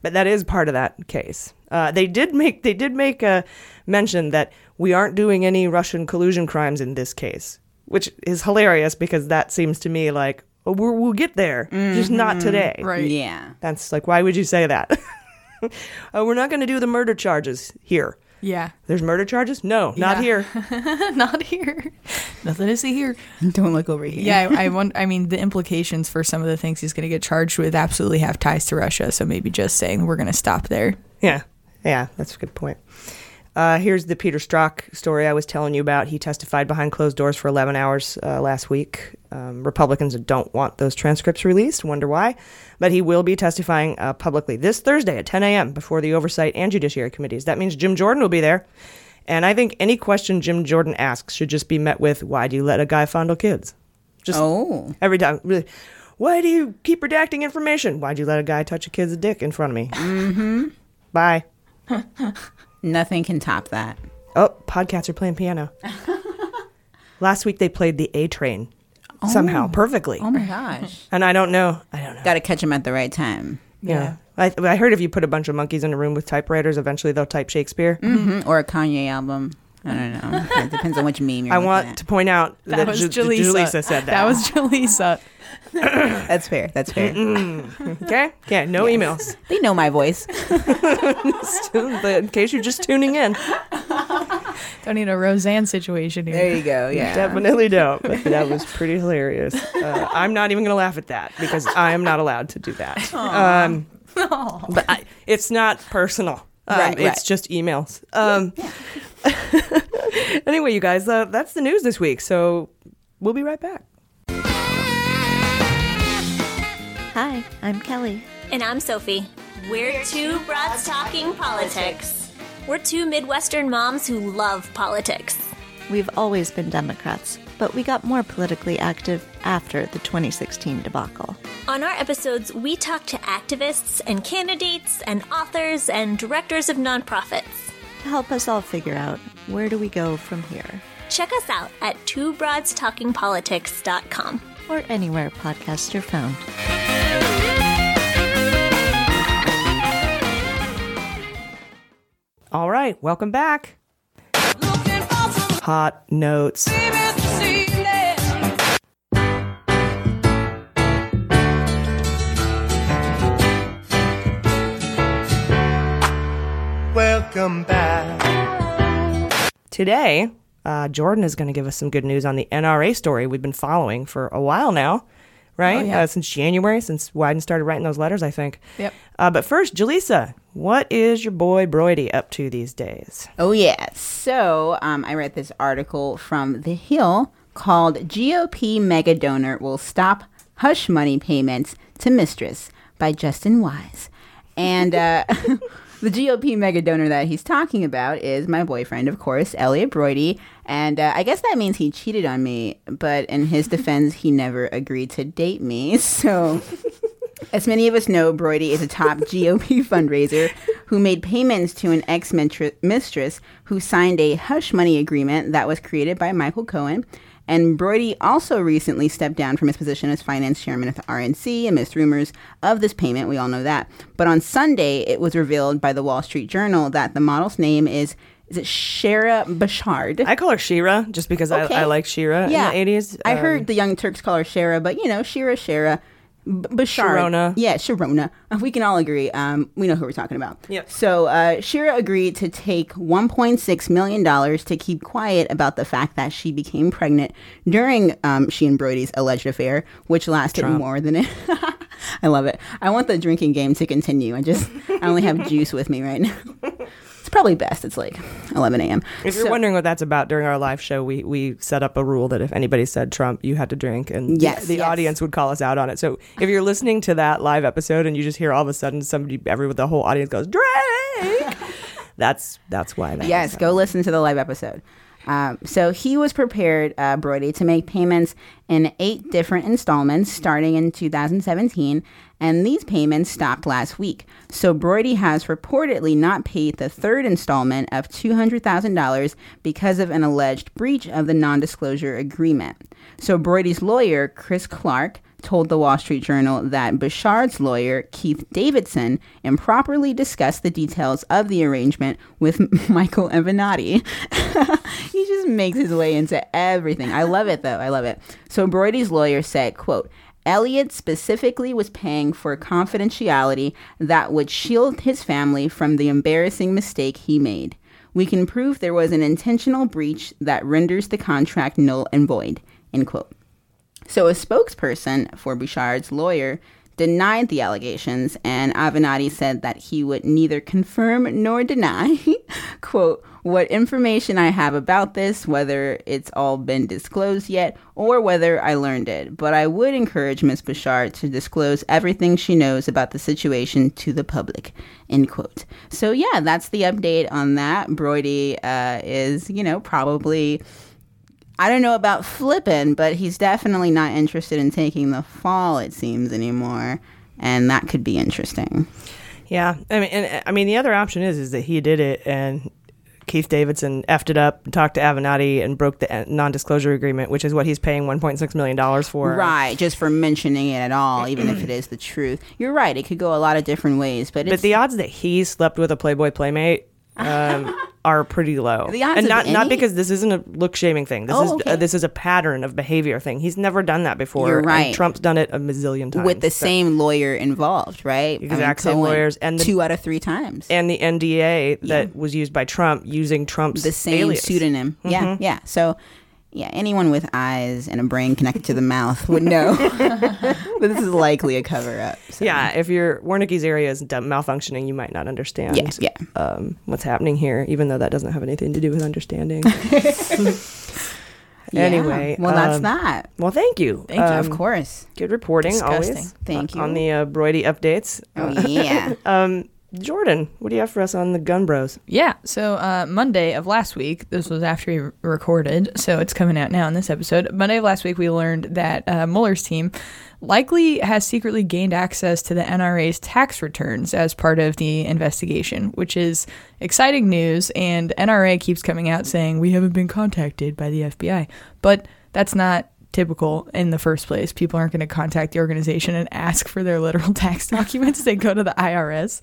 but that is part of that case. Uh, they did make they did make a mention that we aren't doing any Russian collusion crimes in this case, which is hilarious because that seems to me like oh, we're, we'll get there, just not Mhm. today. Right. Yeah. That's like why would you say that? [LAUGHS] oh, we're not going to do the murder charges here. Yeah. There's murder charges? No, not Yeah. here. [LAUGHS] Not here. Nothing to see here. Don't look over here. Yeah, I, I [LAUGHS] want. I mean, the implications for some of the things he's going to get charged with absolutely have ties to Russia. So maybe just saying we're going to stop there. Yeah, yeah, that's a good point. Uh, here's the Peter Strzok story I was telling you about. He testified behind closed doors for 11 hours uh, last week. Um, Republicans don't want those transcripts released. Wonder why? But he will be testifying uh, publicly this Thursday at 10 a.m. before the Oversight and Judiciary Committees. That means Jim Jordan will be there. And I think any question Jim Jordan asks should just be met with, "Why do you let a guy fondle kids?" Just oh, every time, really. Why do you keep redacting information? Why'd you let a guy touch a kid's dick in front of me? Mm-hmm. Bye. [LAUGHS] Nothing can top that. Oh, podcasts are playing piano. [LAUGHS] Last week they played the A Train somehow Oh. perfectly. Oh my gosh. And I don't know. I don't know. Got to catch them at the right time. Yeah. I, I heard if you put a bunch of monkeys in a room with typewriters, eventually they'll type Shakespeare. hmm Or a Kanye album. I don't know. It depends on which meme you're I want at. to point out that, That was Ju- Jaleesa. Jaleesa said that. That was Jaleesa. [COUGHS] That's fair. That's fair. okay. Yeah. No emails. They know my voice. [LAUGHS] But in case you're just tuning in, Don't need a Roseanne situation here. There you go. you Yeah. definitely don't. But that was pretty hilarious. Uh, I'm not even going to laugh at that because I am not allowed to do that. Um, [LAUGHS] but I, it's not personal. Um, Right, It's right. just emails. Um, [LAUGHS] anyway, you guys, uh, that's the news this week. So we'll be right back. Hi, I'm Kelly. And I'm Sophie. We're two broads talking politics. We're two Midwestern moms who love politics. We've always been Democrats, but we got more politically active after the 2016 debacle. On our episodes, we talk to activists and candidates and authors and directors of nonprofits. To help us all figure out where do we go from here, Check us out at twobroadstalkingpolitics.com. or anywhere podcasts are found. All right, welcome back. Hot notes. Welcome back. Today, uh, Jordan is going to give us some good news on the NRA story we've been following for a while now, right? Oh, yeah. uh, since January, since Wyden started writing those letters, I think. Yep. Uh, but first, Jaleesa, what is your boy Broidy up to these days? Oh, yeah. So um, I read this article from The Hill called GOP Mega Donor Will Stop Hush Money Payments to Mistress by Justin Wise. And uh, [LAUGHS] the GOP mega donor that he's talking about is my boyfriend, of course, Elliot Broidy. And uh, I guess that means he cheated on me, but in his defense, he never agreed to date me. [LAUGHS] So. As many of us know, Broidy is a top [LAUGHS] GOP fundraiser who made payments to an ex mistress who signed a hush money agreement that was created by Michael Cohen. And Broidy also recently stepped down from his position as finance chairman of the RNC amidst rumors of this payment. We all know that. But on Sunday, it was revealed by the Wall Street Journal that the model's name is is it Shara Bechard? I call her Shira just because Okay. I, I like Shira yeah. in the 80s. I Um, heard the Young Turks call her Shara, but you know, Shira, Shara. B- Bechard. Sharona. Yeah, Sharona. Uh, We can all agree. Um, we know who we're talking about. Yep. So uh, Shira agreed to take $1.6 million to keep quiet about the fact that she became pregnant during um, she and Broidy's alleged affair, which lasted Trump. more than it. [LAUGHS] I love it. I want the drinking game to continue. I just, I only have [LAUGHS] juice with me right now. [LAUGHS] Probably best. It's like 11 a.m. If you're So- wondering what that's about, during our live show, we, we set up a rule that if anybody said Trump, you had to drink, and Yes, the yes. audience would call us out on it. So if you're listening to that live episode and you just hear all of a sudden somebody, every the whole audience goes drink, [LAUGHS] that's that's why. That Yes, go listen to the live episode. Um, so he was prepared, uh, Broidy, to make payments in eight different installments starting in 2017, and these payments stopped last week. So Broidy has reportedly not paid the third installment of $200,000 because of an alleged breach of the non disclosure agreement. So Broidy's lawyer, Chris Clark, told the Wall Street Journal that Bechard's lawyer, Keith Davidson, improperly discussed the details of the arrangement with [LAUGHS] Michael Avenatti. [LAUGHS] he just makes his way into everything. I love it, though. I love it. So Broidy's lawyer said, quote, Elliot specifically was paying for confidentiality that would shield his family from the embarrassing mistake he made. We can prove there was an intentional breach that renders the contract null and void. End quote. So a spokesperson for Bechard's lawyer denied the allegations, and Avenatti said that he would neither confirm nor deny, [LAUGHS] quote, what information I have about this, whether it's all been disclosed yet or whether I learned it. But I would encourage Ms. Bechard to disclose everything she knows about the situation to the public, end quote. So yeah, that's the update on that. Broidy uh, is, you know, probably I don't know about flipping, but he's definitely not interested in taking the fall, it seems, anymore. And that could be interesting. Yeah, I mean, and, I mean, the other option is is that he did it and Keith Davidson effed it up, talked to Avenatti, and broke the uh, non-disclosure agreement, which is what he's paying 1.6 million dollars for. Right, just for mentioning it at all, even if it is the truth. You're right; it could go a lot of different ways, but but the odds that he slept with a Playboy playmate um, [LAUGHS] are pretty low. And not not because this isn't a look shaming thing. This Oh, is okay. uh, this is a pattern of behavior thing. He's never done that before. You're and right. Trump's done it a mazillion times with the So- same lawyer involved, right? Exact same Cohen, lawyers and the, two out of three times. and the NDA that was used by Trump using Trump's the same alias. pseudonym. Yeah, Mhm. yeah. So, yeah, anyone with eyes and a brain connected to the mouth would know [LAUGHS] that this is likely a cover up. Yeah, if your Wernicke's area is malfunctioning, you might not understand Yeah, yeah. Um, what's happening here, even though that doesn't have anything to do with understanding. [LAUGHS] [LAUGHS] Yeah. Anyway, Well, that's um, that. Well, thank you. Thank you. Of Um, course. Good reporting, Disgusting. always. Thank uh, you. On the uh, Broidy updates. Oh, yeah. um, Jordan, what do you have for us on the Gun Bros? Yeah. So uh, Monday of last week, this was after we recorded, so it's coming out now in this episode. Monday of last week, we learned that uh, Mueller's team likely has secretly gained access to the NRA's tax returns as part of the investigation, which is exciting news. And NRA keeps coming out saying we haven't been contacted by the FBI, but that's not typical in the first place. People aren't going to contact the organization and ask for their literal [LAUGHS] tax documents. they go to the IRS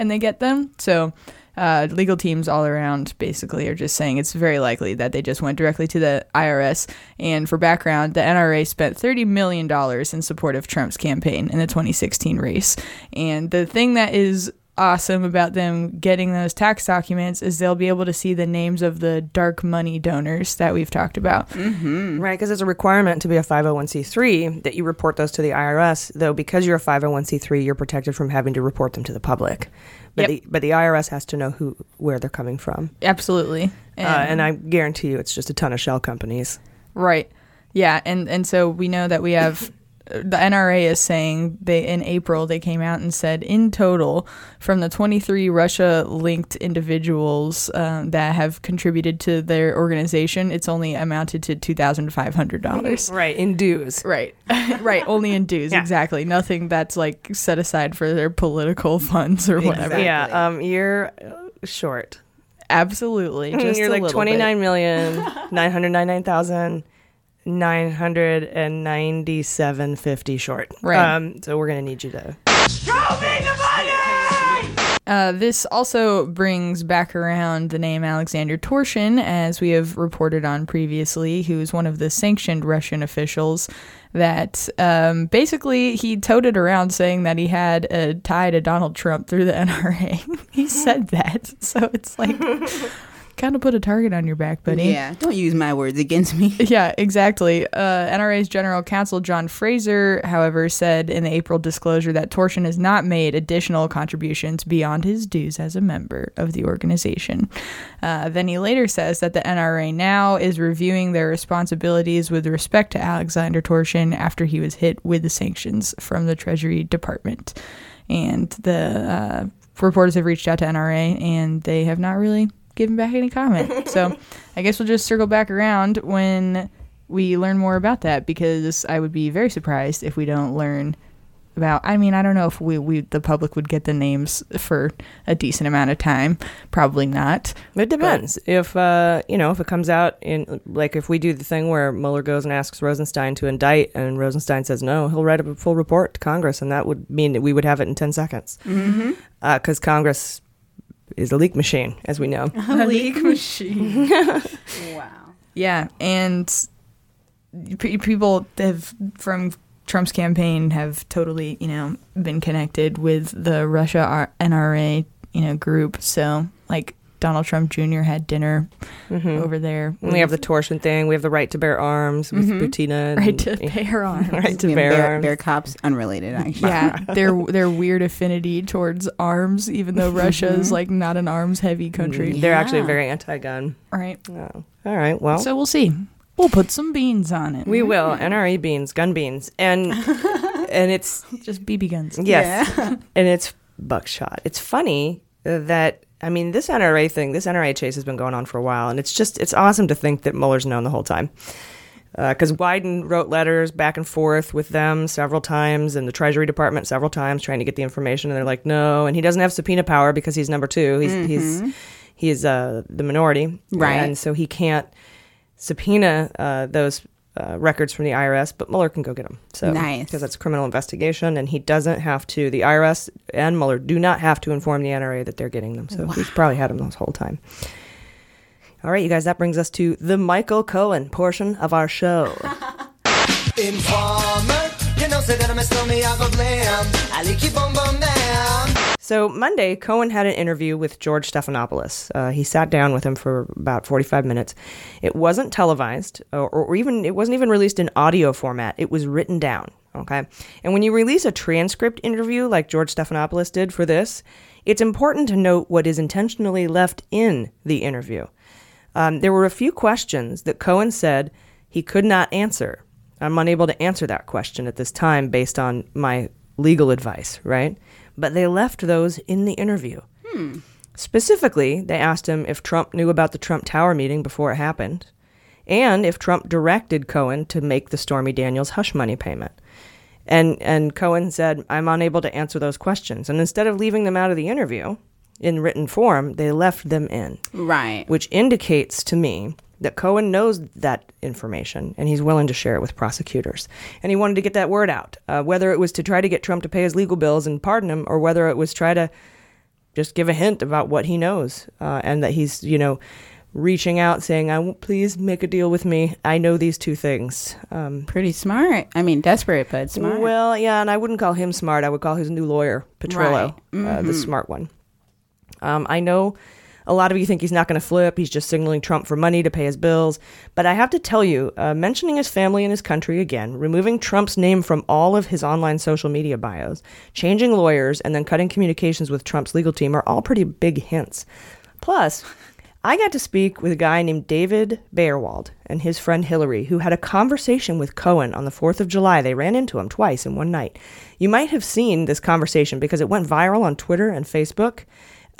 and they get them. So, uh, legal teams all around basically are just saying it's very likely that they just went directly to the IRS. And for background, the NRA spent $30 million in support of Trump's campaign in the 2016 race. And the thing that is awesome about them getting those tax documents is they'll be able to see the names of the dark money donors that we've talked about. Mm-hmm. Right, because it's a requirement to be a 501c3 that you report those to the IRS, though because you're a 501c3, you're protected from having to report them to the public. But, Yep. the, but the IRS has to know who where they're coming from. Absolutely. Uh, and I guarantee you it's just a ton of shell companies. Right. Yeah, and and so we know that we have the NRA is saying they in April they came out and said in total from the 23 Russia linked individuals um, that have contributed to their organization it's only amounted to $2,500. Right, in dues. Right. [LAUGHS] right, only in dues [LAUGHS] Yeah. exactly. Nothing that's like set aside for their political [LAUGHS] funds or whatever. Yeah, um, you're uh, short. Absolutely. Just you're a like little twenty bit. nine million nine hundred ninety nine thousand nine hundred and ninety seven fifty short. Right. Um, so we're gonna need you to. Show me the Uh, this also brings back around the name Alexander Torshin, as we have reported on previously, who's one of the sanctioned Russian officials that um, basically he toted around saying that he had a tie to Donald Trump through the [LAUGHS] NRA. he said that. So it's like [LAUGHS] kind of put a target on your back, buddy. Yeah, don't use my words against me. [LAUGHS] Yeah, exactly. Uh, NRA's general counsel John Frazer, however, said in the April disclosure that Torshin has not made additional contributions beyond his dues as a member of the organization. Uh, then he later says that the NRA now is reviewing their responsibilities with respect to Alexander Torshin after he was hit with the sanctions from the Treasury Department. And the uh, reporters have reached out to NRA and they have not really given back any comment. [LAUGHS] so I guess we'll just circle back around when we learn more about that because I would be very surprised if we don't learn about. I mean, I don't know if we, we the public would get the names for a decent amount of time. Probably not. It depends. if uh, you know, if it comes out in like if we do the thing where Mueller goes and asks Rosenstein to indict, and Rosenstein says no, he'll write a full report to Congress, and that would mean that we would have it in ten seconds. Because Congress is a leak machine, as we know. [LAUGHS] A leak [LAUGHS] machine. [LAUGHS] wow. Yeah, and pe- people have from Trump's campaign have totally, you know, been connected with the Russia R- NRA, you know, group. So, like Donald Trump Jr. had dinner Mhm. over there. And we have the Torshin thing. We have the right to bear arms with Mhm. Butina. [LAUGHS] Right to [LAUGHS] bear arms. right to Yeah, bear, bear, arms. bear cops, unrelated, [LAUGHS] actually. yeah, their their weird affinity towards arms, even though Russia is Mhm. like not an arms heavy country. They're actually very anti-gun. Right. Oh. All right. Well, So we'll see. We'll put some beans on it. we will NRA beans, gun beans, and and it's just BB guns. Yes, and it's buckshot. It's funny that I mean this NRA thing, this NRA chase has been going on for a while, and it's just it's awesome to think that Mueller's known the whole time. Because Wyden wrote letters back and forth with them several times, and the Treasury Department several times trying to get the information, and they're like, no, and he doesn't have subpoena power because he's number two. He's he's Mhm. he's uh, the minority, Right. And so he can't subpoena uh, those uh, records from the IRS, but Mueller can go get them. So Nice. because that's criminal investigation, and he doesn't have to. The IRS and Mueller do not have to inform the NRA that they're getting them. So he's probably had them this whole time. All right, you guys, that brings us to the Michael Cohen portion of our show. [LAUGHS] Informer, you know, say that I'm a stormy, I go blam. I like you boom boom down. So Monday, Cohen had an interview with George Stephanopoulos. Uh, he sat down with him for about 45 minutes. It wasn't televised, or, or even it wasn't even released in audio format. It was written down. Okay, and when you release a transcript interview like George Stephanopoulos did for this, it's important to note what is intentionally left in the interview. Um, there were a few questions that Cohen said he could not answer. I'm unable to answer that question at this time based on my legal advice, right? But they left those in the interview. Hmm. Specifically, they asked him if Trump knew about the Trump Tower meeting before it happened, and if Trump directed Cohen to make the Stormy Daniels hush money payment. And and Cohen said, "I'm unable to answer those questions." And instead of leaving them out of the interview in written form, they left them in Right. which indicates to me that Cohen knows that information and he's willing to share it with prosecutors. And he wanted to get that word out, uh, whether it was to try to get Trump to pay his legal bills and pardon him, or whether it was try to just give a hint about what he knows uh, and that he's, you know, reaching out saying, "I please make a deal with me. I know these two things." Um, Pretty smart. I mean, desperate, but smart. well, yeah, and I wouldn't call him smart. I would call his new lawyer, Petrillo, Right. uh, the Mhm. smart one. Um, I know a lot of you think he's not going to flip. He's just signaling Trump for money to pay his bills. But I have to tell you, uh, mentioning his family and his country again, removing Trump's name from all of his online social media bios, changing lawyers, and then cutting communications with Trump's legal team are all pretty big hints. Plus, I got to speak with a guy named David Baerwald and his friend Hillary, who had a conversation with Cohen on the 4th of July. They ran into him twice in one night. You might have seen this conversation because it went viral on Twitter and Facebook.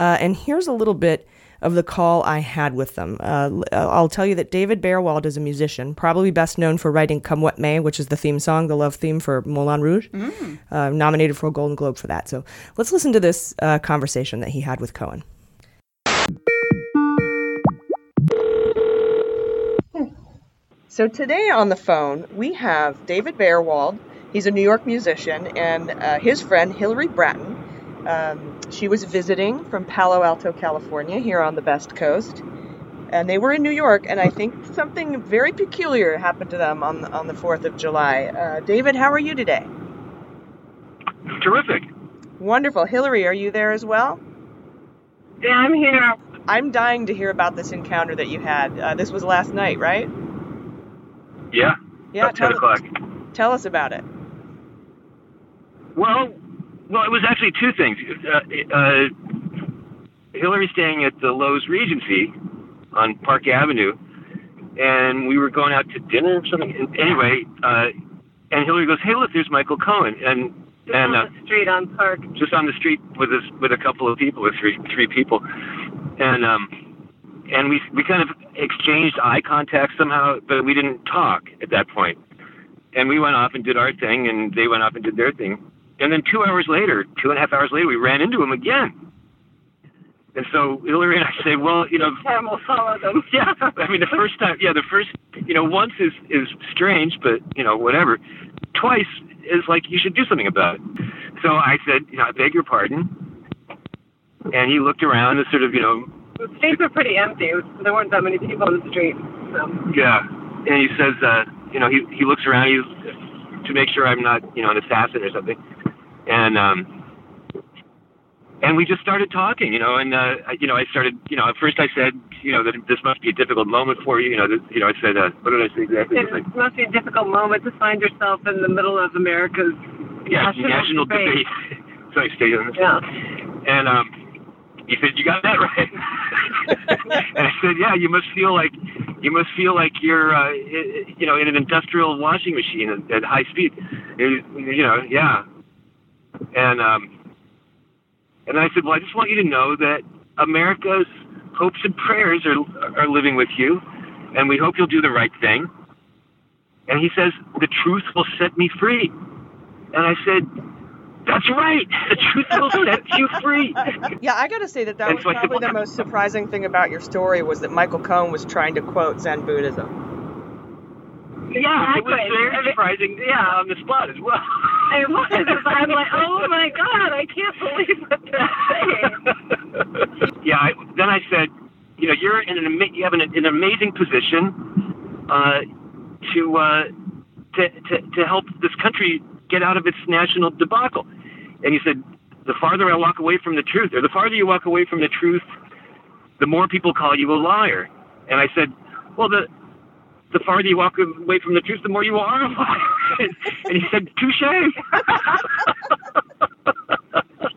Uh, and here's a little bit of the call I had with them. Uh, l- I'll tell you that David Baerwald is a musician, probably best known for writing Come What May, which is the theme song, the love theme for Moulin Rouge, uh, nominated for a Golden Globe for that. So let's listen to this uh, conversation that he had with Cohen. So today on the phone, we have David Baerwald. He's a New York musician, and uh, his friend Hillary Bratton. Um, she was visiting from Palo Alto, California, here on the Best Coast, and they were in New York. And I think something very peculiar happened to them on the, on the Fourth of July. Uh, David, how are you today? Terrific. Wonderful. Hillary, are you there as well? Yeah, I'm here. I'm dying to hear about this encounter that you had. Uh, this was last night, right? Yeah. Yeah. About 10 tell, o'clock. tell us about it. Well, well, it was actually two things. Uh, uh, Hillary's staying at the Loews Regency on Park Avenue, and we were going out to dinner or something. And anyway, uh, and Hillary goes, "Hey, look, there's Michael Cohen," and just and uh, street on Park. just on the street with us with a couple of people, with three three people, and um, and we we kind of exchanged eye contact somehow, but we didn't talk at that point. And we went off and did our thing, and they went off and did their thing. And then two hours later, two and a half hours later, we ran into him again. And so Hillary and I said, well, you know, Time will follow them. [LAUGHS] yeah. I mean, the first time, yeah, the first, you know, once is is strange, but you know, whatever. Twice is like you should do something about it. So I said, you know, I beg your pardon. And he looked around and sort of, you know, The streets were pretty empty. Was, there weren't that many people on the street. So. yeah. And he says, uh, you know, he he looks around he, to make sure I'm not, you know, an assassin or something. And um, and we just started talking, you know, and uh, I- you know, I started, you know, at first I said, you know, that this must be a difficult moment for you, you know, that, you know, I said, uh, what did I say exactly? It like, must be a difficult moment to find yourself in the middle of America's yeah, national, national debate. so I stayed on this. Yeah. And um, he said, "You got that right." [LAUGHS] and I said, "Yeah, you must feel like you must feel like you're, uh, you know, in an industrial washing machine at, at high speed." You you know, yeah. And um, and I said, "Well, I just want you to know that America's hopes and prayers are are living with you, and we hope you'll do the right thing." And he says, "The truth will set me free." And I said, "That's right. The truth will set you free." Yeah, I gotta say that that And was so I said, probably the most surprising thing about your story was that Michael Cohen was trying to quote Zen Buddhism. Yeah, it was very surprising. Yeah, on the spot as well. [LAUGHS] It was. I'm like, oh my god, I can't believe what they're saying. [LAUGHS] yeah. I, then I said, you know, you're in an ama- you have an, an amazing position uh, to, uh, to to to help this country get out of its national debacle. And he said, the farther I walk away from the truth, or the farther you walk away from the truth, the more people call you a liar. And I said, well, the the farther you walk away from the truth, the more you are a liar. [LAUGHS] and he said, touche.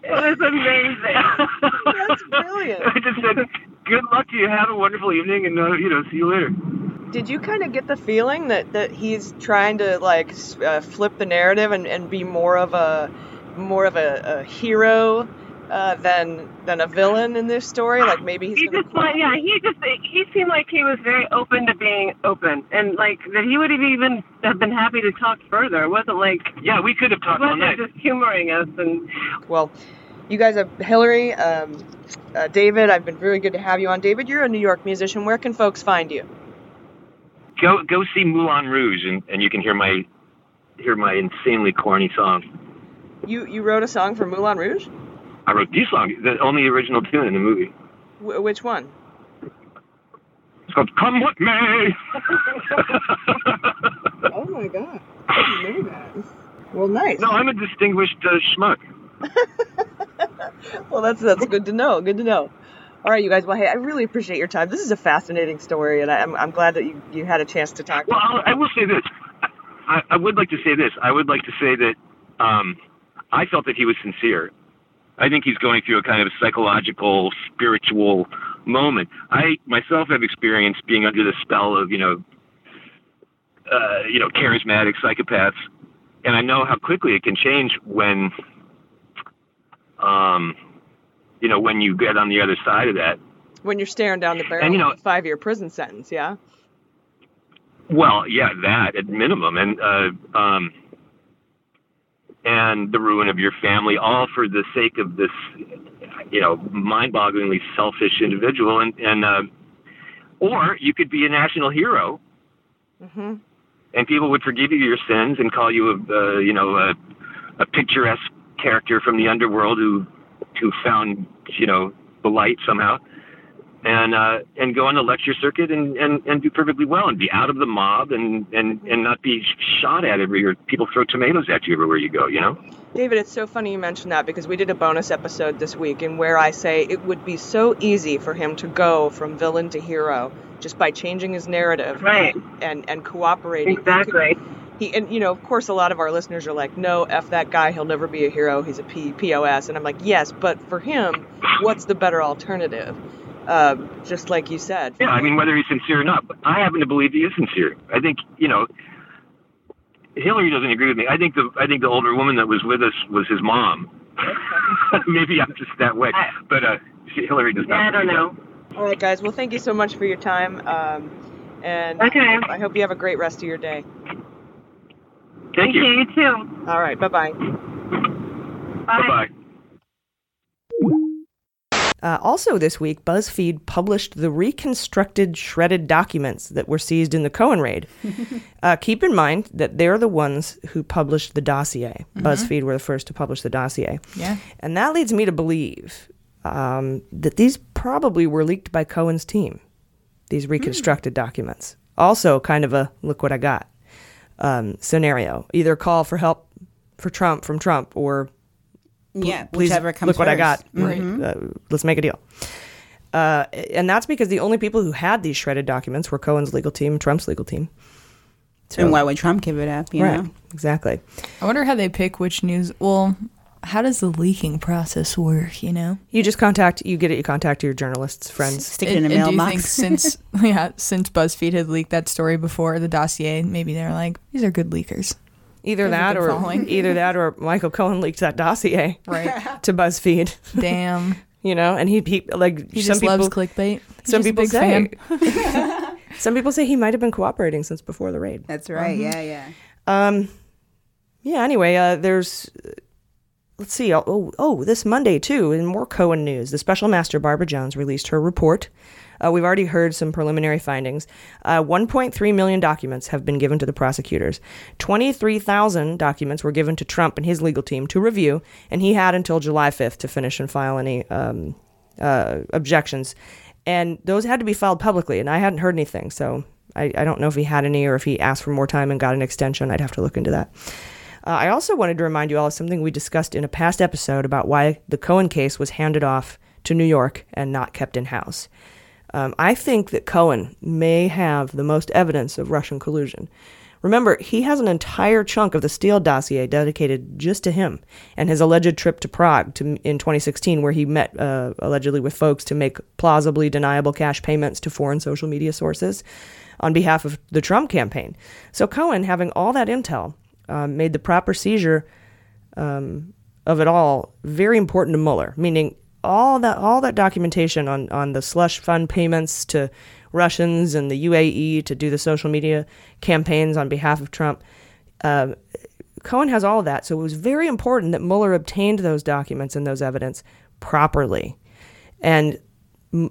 It was amazing. [LAUGHS] That's brilliant. I just said, good luck to you. Have a wonderful evening, and uh, you know, see you later. Did you kind of get the feeling that, that he's trying to like uh, flip the narrative and, and be more of a more of a, a hero uh, than than a villain in this story? Like maybe he's He gonna just like yeah, he just he seemed like he was very open to being open, and like that he would have even have been happy to talk further. It wasn't like yeah, we could have talked all wasn't night. just humoring us and Well, you guys have Hillary, um, uh, David. I've been really good to have you on. David, you're a New York musician. Where can folks find you? Go go see Moulin Rouge, and, and you can hear my hear my insanely corny song. You you wrote a song for Moulin Rouge. I wrote the song, the only original tune in the movie. Wh- which one? It's called "Come What May." [LAUGHS] Oh my god, I didn't know that. Well, nice. No, I'm a distinguished uh, schmuck. [LAUGHS] Well, that's that's good to know. Good to know. All right, you guys. Well, hey, I really appreciate your time. This is a fascinating story, and I, I'm I'm glad that you you had a chance to talk. Well, I'll, I will say this. I, I would like to say this. I would like to say that um, I felt that he was sincere. I think he's going through a kind of psychological, spiritual moment. I myself have experienced being under the spell of, you know, uh, you know, charismatic psychopaths, and I know how quickly it can change when, um, you know, when you get on the other side of that. When you're staring down the barrel And, you know- of a five-year prison sentence, yeah. Well, yeah, that at minimum, and uh, um, and the ruin of your family, all for the sake of this, you know, mind-bogglingly selfish individual, and and uh, or you could be a national hero, Mm-hmm. and people would forgive you your sins and call you a, uh, you know, a, a picturesque character from the underworld who who found, you know, the light somehow and uh, and go on the lecture circuit and, and, and do perfectly well and be out of the mob and, and, and not be shot at everywhere. People throw tomatoes at you everywhere you go. You know. David, it's so funny you mentioned that because we did a bonus episode this week in where I say it would be so easy for him to go from villain to hero just by changing his narrative Right. and and cooperating. exactly. He and you know, of course, a lot of our listeners are like, "No, f that guy. He'll never be a hero. He's a P- pos." And I'm like, "Yes, but for him, what's the better alternative?" Um, just like you said. Yeah, I mean whether he's sincere or not. But I happen to believe he is sincere. I think you know. Hillary doesn't agree with me. I think the I think the older woman that was with us was his mom. [LAUGHS] Maybe I'm just that way, but uh, Hillary does not. I don't believe know. All right, guys. Well, thank you so much for your time. Um, and Okay. I hope you have a great rest of your day. Thank you. You too. All right. Bye bye. Bye bye. Uh, also, this week, BuzzFeed published the reconstructed shredded documents that were seized in the Cohen raid. [LAUGHS] uh, keep in mind that they're the ones who published the dossier. Mhm. BuzzFeed were the first to publish the dossier. Yeah. And that leads me to believe um, that these probably were leaked by Cohen's team, these reconstructed documents. Also, kind of a look what I got um, scenario. Either call for help for Trump from Trump or Yeah, please whichever comes look what I first. got. Right. Uh, let's make a deal. Uh, and that's because the only people who had these shredded documents were Cohen's legal team, Trump's legal team. and why would Trump give it up? You right, know, exactly. I wonder how they pick which news. Well, how does the leaking process work? You know, You just contact, you get it, you contact your journalists, friends. Stick it in a And- and do you mailbox. think since [LAUGHS] yeah, since BuzzFeed had leaked that story before the dossier, maybe they're like, these are good leakers. Either that or following. either [LAUGHS] that or Michael Cohen leaked that dossier [LAUGHS] Right. to BuzzFeed. Damn. [LAUGHS] you know, and he, he like He some just people loves clickbait. He's some a people big say fan. some people say he might have been cooperating since before the raid. That's right. Mhm. Yeah, yeah. Um, yeah. Anyway, uh, there's. Let's see. Oh, oh, oh, this Monday too. In more Cohen news, the special master Barbara Jones released her report. Uh, we've already heard some preliminary findings. Uh, 1.3 million documents have been given to the prosecutors. 23,000 documents were given to Trump and his legal team to review, and he had until July 5th to finish and file any um, uh, objections. And those had to be filed publicly, and I hadn't heard anything, so I, I don't know if he had any or if he asked for more time and got an extension. I'd have to look into that. Uh, I also wanted to remind you all of something we discussed in a past episode about why the Cohen case was handed off to New York and not kept in house. Um, I think that Cohen may have the most evidence of Russian collusion. Remember, he has an entire chunk of the Steele dossier dedicated just to him and his alleged trip to Prague to, in 2016, where he met uh, allegedly with folks to make plausibly deniable cash payments to foreign social media sources on behalf of the Trump campaign. So Cohen, having all that intel, um, made the proper seizure um, of it all very important to Mueller, meaning all that all that documentation on on the slush fund payments to Russians and the UAE to do the social media campaigns on behalf of Trump. Uh, Cohen has all of that, so it was very important that Mueller obtained those documents and those evidence properly. And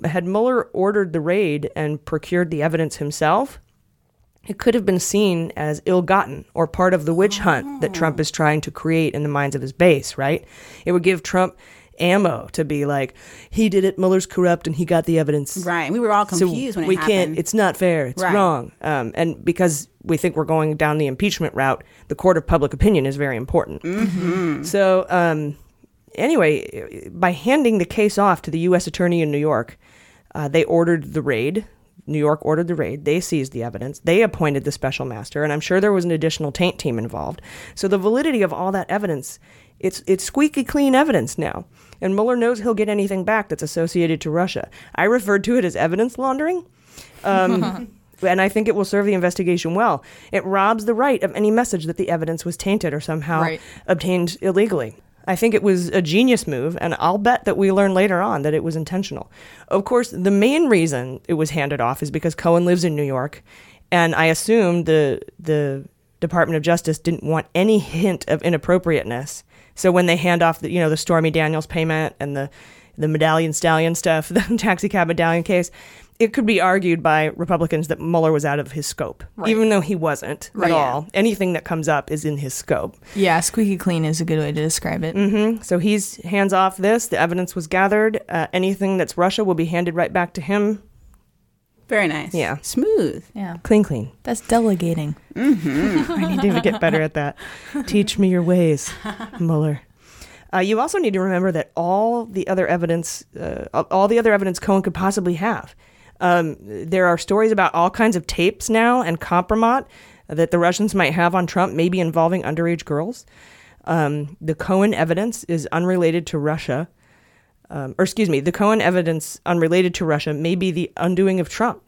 had Mueller ordered the raid and procured the evidence himself, it could have been seen as ill gotten or part of the witch hunt that Trump is trying to create in the minds of his base, right? It would give Trump ammo to be like, he did it, Mueller's corrupt, and he got the evidence. Right. We were all So confused when it we happened. can't, it's not fair, it's Right. wrong. Um, and because we think we're going down the impeachment route, the court of public opinion is very important. Mhm. So, um, anyway, by handing the case off to the U.S. Attorney in New York, uh, they ordered the raid. New York ordered the raid. They seized the evidence. They appointed the special master, and I'm sure there was an additional taint team involved. So the validity of all that evidence, it's it's squeaky clean evidence now. And Mueller knows he'll get anything back that's associated to Russia. I referred to it as evidence laundering. Um, [LAUGHS] and I think it will serve the investigation well. It robs the right of any message that the evidence was tainted or somehow Right. obtained illegally. I think it was a genius move, and I'll bet that we learn later on that it was intentional. Of course, the main reason it was handed off is because Cohen lives in New York, and I assume the the Department of Justice didn't want any hint of inappropriateness. So when they hand off the you know the Stormy Daniels payment and the the medallion stallion stuff, [LAUGHS] the taxi cab medallion case, it could be argued by Republicans that Mueller was out of his scope, Right. even though he wasn't Right, at all. Anything that comes up is in his scope. Yeah, squeaky clean is a good way to describe it. hmm So he's hands off this. The evidence was gathered. Uh, anything that's Russia will be handed right back to him. Very nice. Yeah. Smooth. Yeah. Clean, clean. That's delegating. Mm-hmm. [LAUGHS] I need to get better at that. Teach me your ways, [LAUGHS] Mueller. Uh, you also need to remember that all the other evidence, uh, all the other evidence Cohen could possibly have. Um, there are stories about all kinds of tapes now and compromat that the Russians might have on Trump, maybe involving underage girls. Um, the Cohen evidence is unrelated to Russia. Um, or excuse me, the Cohen evidence unrelated to Russia may be the undoing of Trump.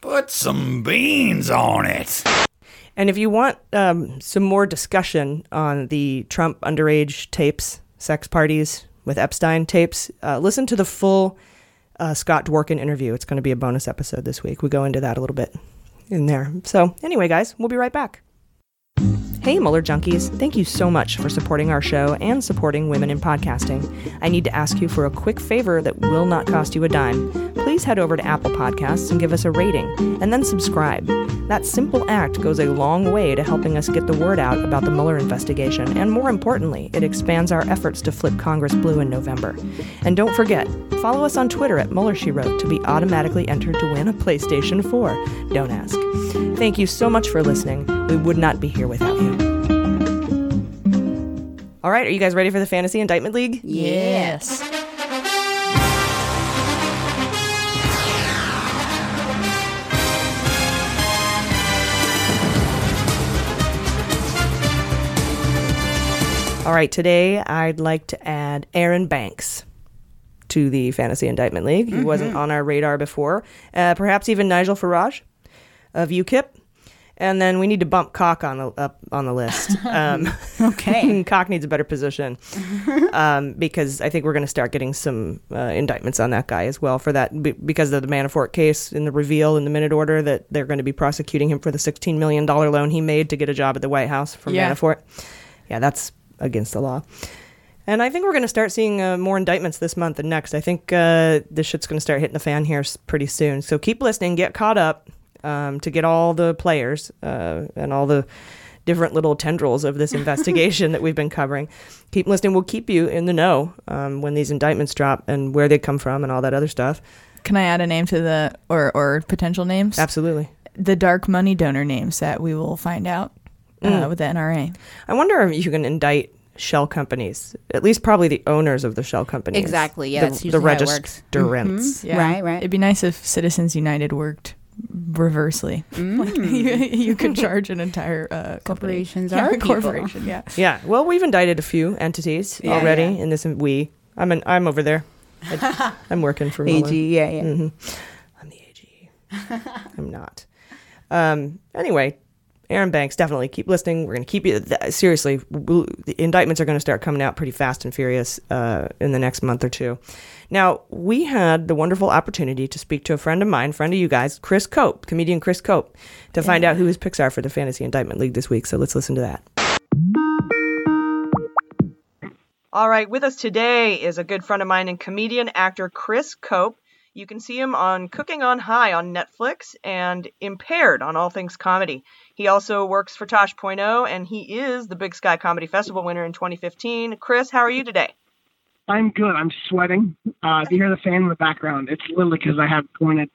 Put some beans on it. And if you want um, some more discussion on the Trump underage tapes, sex parties with Epstein tapes, uh, listen to the full uh, Scott Dworkin interview. It's going to be a bonus episode this week. We go into that a little bit in there. So, anyway, guys, we'll be right back. Hey, Mueller Junkies, thank you so much for supporting our show and supporting women in podcasting. I need to ask you for a quick favor that will not cost you a dime. Please head over to Apple Podcasts and give us a rating, and then subscribe. That simple act goes a long way to helping us get the word out about the Mueller investigation, and more importantly, it expands our efforts to flip Congress blue in November. And don't forget, follow us on Twitter at Mueller She Wrote to be automatically entered to win a PlayStation 4. Don't ask. Thank you so much for listening. We would not be here without you. All right, are you guys ready for the Fantasy Indictment League? Yes. All right, today I'd like to add Arron Banks to the Fantasy Indictment League. He wasn't Mm-hmm. on our radar before. Uh, perhaps even Nigel Farage of UKIP. And then we need to bump Calk on the up on the list. [LAUGHS] Um, [LAUGHS] Okay. [LAUGHS] Calk needs a better position um, because I think we're going to start getting some uh, indictments on that guy as well for that be- because of the Manafort case in the reveal in the minute order that they're going to be prosecuting him for the $16 million loan he made to get a job at the White House from Yeah. Manafort. Yeah, that's against the law. And I think we're going to start seeing uh, more indictments this month and next. I think uh, this shit's going to start hitting the fan here pretty soon. So keep listening, get caught up um, to get all the players uh, and all the different little tendrils of this [LAUGHS] investigation that we've been covering. Keep listening. We'll keep you in the know um, when these indictments drop and where they come from and all that other stuff. Can I add a name to the or or potential names? Absolutely. The dark money donor names that we will find out uh, Mm. with the NRA. I wonder if you can indict shell companies, at least probably the owners of the shell companies. Exactly, yeah, The, that's the usually how it works. registrants. Mhm. Right, right. It'd be nice if Citizens United worked reversely. [LAUGHS] Like, you, you could charge an entire uh, company. Corporations yeah, are [LAUGHS] a corporation. Yeah. Yeah. Well, we've indicted a few entities Yeah, already yeah. in this. We. I'm in, I'm over there. I, [LAUGHS] am working for Mueller. AG, yeah, yeah. Mhm. I'm the AG. I'm not. Um. Anyway, Arron Banks, definitely keep listening. We're going to keep you. Th- seriously, we'll- the indictments are going to start coming out pretty fast and furious uh, in the next month or two. Now, we had the wonderful opportunity to speak to a friend of mine, friend of you guys, Chris Cope, comedian Chris Cope, to find out who his picks are for the Fantasy Indictment League this week. So let's listen to that. All right, with us today is a good friend of mine and comedian actor Chris Cope. You can see him on Cooking on High on Netflix and Impaired on All Things Comedy. He also works for Tosh.0 and he is the Big Sky Comedy Festival winner in 2015. Chris, how are you today? I'm good. I'm sweating. Uh, if you hear the fan in the background, it's literally because I have pointed.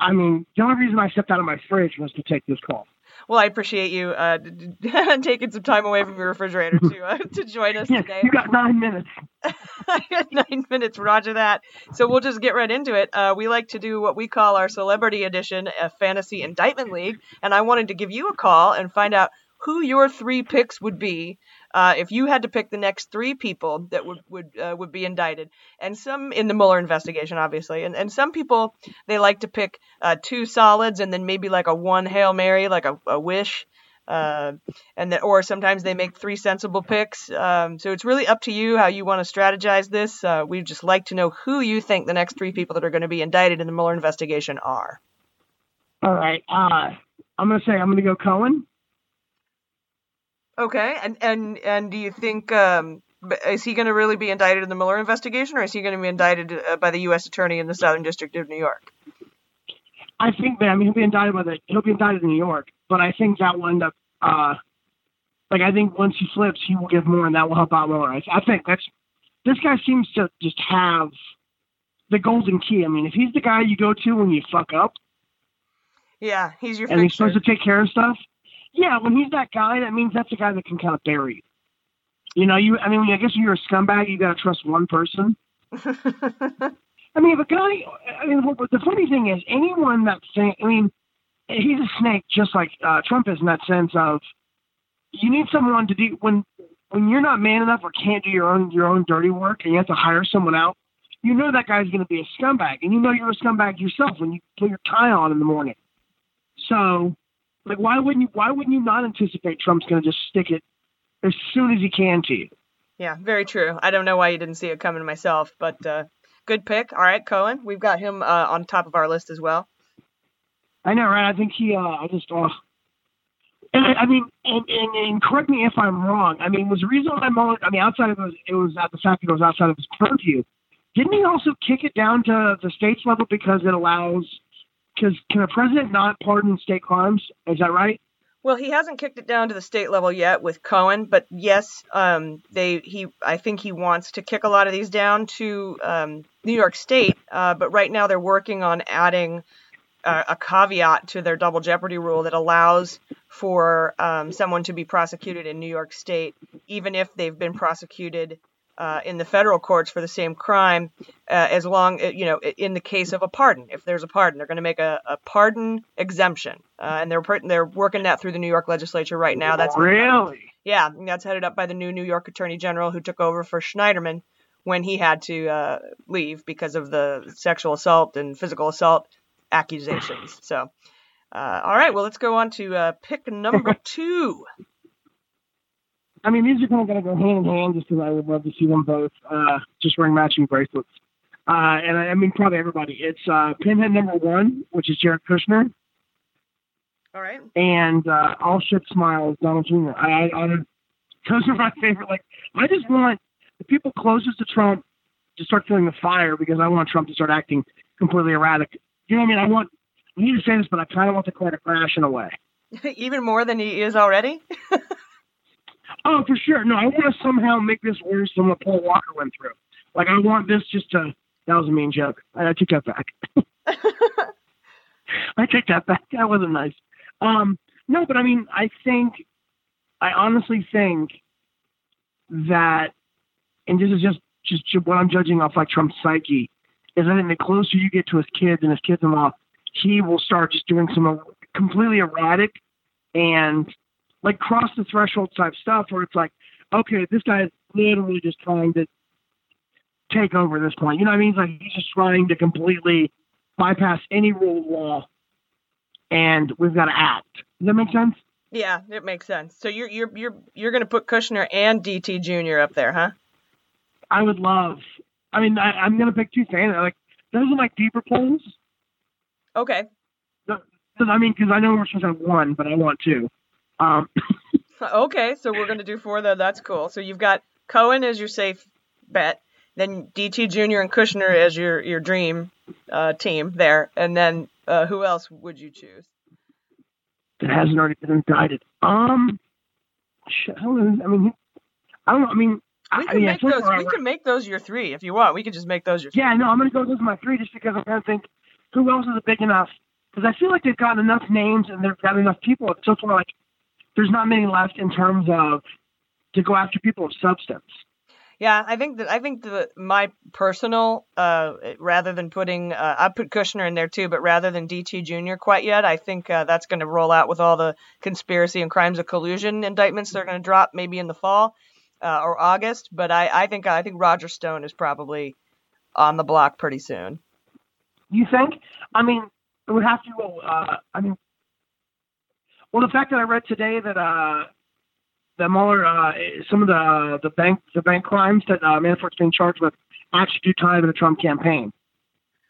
I mean, the only reason I stepped out of my fridge was to take this call. Well, I appreciate you uh, [LAUGHS] taking some time away from your refrigerator to uh, to join us [LAUGHS] Yeah, today. you got nine minutes. [LAUGHS] Nine minutes, roger that. So we'll just get right into it. Uh, we like to do what we call our celebrity edition of Fantasy Indictment League, and I wanted to give you a call and find out who your three picks would be uh, if you had to pick the next three people that would would uh, would be indicted. And some in the Mueller investigation, obviously, and and some people they like to pick uh, two solids and then maybe like a one hail mary, like a, a wish uh, and that, or sometimes they make three sensible picks. Um, so it's really up to you how you want to strategize this. Uh, we'd just like to know who you think the next three people that are going to be indicted in the Mueller investigation are. All right. Uh, I'm gonna say I'm gonna go Cohen. Okay, and and and do you think um, is he going to really be indicted in the Mueller investigation, or is he going to be indicted uh, by the U.S. Attorney in the Southern District of New York? I think that I mean he'll be indicted by the he'll be indicted in New York, but I think that will end up uh, like I think once he flips, he will give more, and that will help out Mueller. I, I think that's this guy seems to just have the golden key. I mean, if he's the guy you go to when you fuck up, Yeah, he's your and he's supposed to take care of stuff. Yeah, when he's that guy, that means that's the guy that can kind of bury you. You know, you. I mean, I guess when you're a scumbag, you got to trust one person. [LAUGHS] I mean, if a guy. I mean, the funny thing is, anyone that think. I mean, he's a snake, just like uh, Trump is in that sense of. You need someone to do when when you're not man enough or can't do your own your own dirty work, and you have to hire someone out. You know that guy's going to be a scumbag, and you know you're a scumbag yourself when you put your tie on in the morning. So, like, why wouldn't you? Why wouldn't you not anticipate Trump's going to just stick it as soon as he can to you? Yeah, very true. I don't know why you didn't see it coming myself, but uh, good pick. All right, Cohen, we've got him uh, on top of our list as well. I know, right? I think he. Uh, I just. Uh, And I I mean, and, and, and correct me if I'm wrong. I mean, was the reason why Mueller? I mean, outside of it was, it was at the fact that it was outside of his purview. Didn't he also kick it down to the states level because it allows? Because can a president not pardon state crimes? Is that right? Well, he hasn't kicked it down to the state level yet with Cohen, but yes, um, they he I think he wants to kick a lot of these down to um, New York State. Uh, but right now they're working on adding a, a caveat to their double jeopardy rule that allows for um, someone to be prosecuted in New York State, even if they've been prosecuted uh, in the federal courts for the same crime, uh, as long uh, you know in the case of a pardon. If there's a pardon, they're going to make a, a pardon exemption, uh, and they're they're working that through the New York legislature right now. That's really yeah, that's headed up by the new New York Attorney General who took over for Schneiderman when he had to uh, leave because of the sexual assault and physical assault accusations. So, uh, all right, well, let's go on to uh, pick number [LAUGHS] two. I mean, these are kind of going to go hand in hand just because I would love to see them both uh, just wearing matching bracelets. Uh, and I, I mean, probably everybody. It's uh, Pinhead number one, which is Jared Kushner, All right. and uh, All Shit Smiles, Donald Jr. I, I, I, those are my favorite. Like, I just want the people closest to Trump to start feeling the fire because I want Trump to start acting completely erratic. You know what I mean? I want, I need to say this, but I kind of want the car to crash in a way. [LAUGHS] Even more than he is already. [LAUGHS] Oh, for sure. No, I want to somehow make this worse than what Paul Walker went through. Like, I want this just to. That was a mean joke. I, I take that back. [LAUGHS] I take that back. That wasn't nice. Um, no, but I mean, I think, I honestly think that, and this is just just what I'm judging off like Trump's psyche, is I think the closer you get to his kids and his kids-in-law, he will start just doing some uh, completely erratic and like cross the threshold type stuff where it's like, okay, this guy is literally just trying to take over this point. You know what I mean? It's like he's just trying to completely bypass any rule of law, and we've got to act. Does that make sense? Yeah, it makes sense. So you're you're you're you're going to put Kushner and DT Jr. up there, huh? I would love. I mean, I, I'm going to pick two fans. Like those are like deeper polls. Okay. I mean, because I know we're supposed to have one, but I want two. Um, [LAUGHS] Okay, so we're going to do four though. That's cool. So you've got Cohen as your safe bet, then DT Jr. and Kushner as your your dream uh, team there, and then uh, who else would you choose? that hasn't already been indicted. Um, I don't know. I mean, I don't know. I mean, I, We I can mean, I make those. we're- can make those your three if you want. We can just make those your. three. Yeah, no, I'm going to go with my three just because I'm going to think who else is big enough. Because I feel like they've gotten enough names and they've got enough people. It's just like there's not many left in terms of to go after people of substance. Yeah, I think that I think the my personal uh rather than putting uh, I put Kushner in there too, but rather than DT Jr. quite yet, I think uh, that's going to roll out with all the conspiracy and crimes of collusion indictments they're going to drop maybe in the fall uh, or August. But I I think I think Roger Stone is probably on the block pretty soon. You think? I mean, it would have to. Uh, I mean, well, the fact that I read today that uh, that Mueller, uh, some of the the bank the bank crimes that uh, Manafort's being charged with actually do tie to the Trump campaign.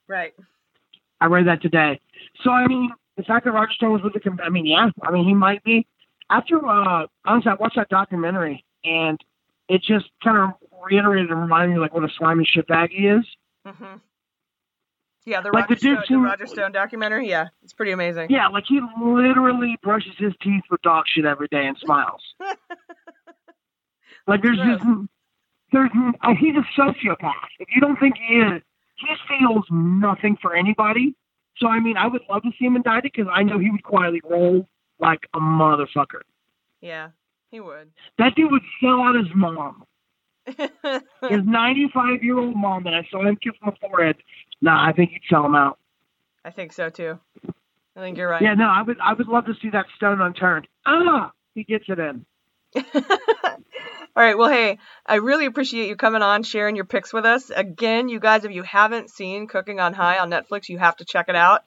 Right. I read that today. So I mean, the fact that Roger Stone was with the, com- I mean, yeah, I mean, he might be. After uh, honestly, I watched that documentary and it just kind of reiterated and reminded me like what a slimy shitbag he is. hmm Yeah, the Like Roger the Stone, the Roger Stone documentary. Yeah, it's pretty amazing. Yeah, like he literally brushes his teeth with dog shit every day and smiles. [LAUGHS] like there's just there's uh, he's a sociopath. If you don't think he is, he feels nothing for anybody. So I mean, I would love to see him indicted because I know he would quietly roll like a motherfucker. Yeah, he would. That dude would sell out his mom. His [LAUGHS] 95 year old mom that I saw him kiss on the forehead. Nah, I think he'd sell him out. I think so too. I think you're right. Yeah, no, I would I would love to see that stone unturned. Ah, he gets it in. [LAUGHS] All right. Well, hey, I really appreciate you coming on, sharing your picks with us. Again, you guys, if you haven't seen Cooking on High on Netflix, you have to check it out.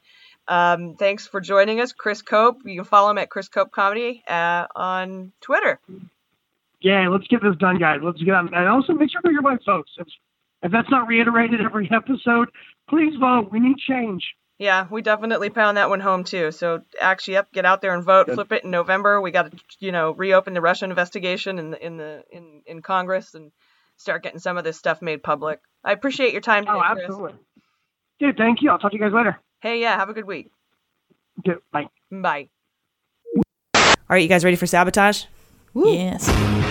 Um, thanks for joining us, Chris Cope. You can follow him at Chris Cope Comedy uh, on Twitter. Yeah, let's get this done, guys. Let's get on. And also make sure to your vote, folks. If, if that's not reiterated every [LAUGHS] episode, please vote. We need change. Yeah, we definitely pound that one home too. So actually, yep, get out there and vote. Flip it in November. We got to, you know, reopen the Russian investigation in the in the in in Congress and start getting some of this stuff made public. I appreciate your time today, Oh, Chris. absolutely. Dude, thank you. I'll talk to you guys later. Hey, yeah, have a good week. Dude, bye. Bye. All right, you guys ready for sabotage? Yes.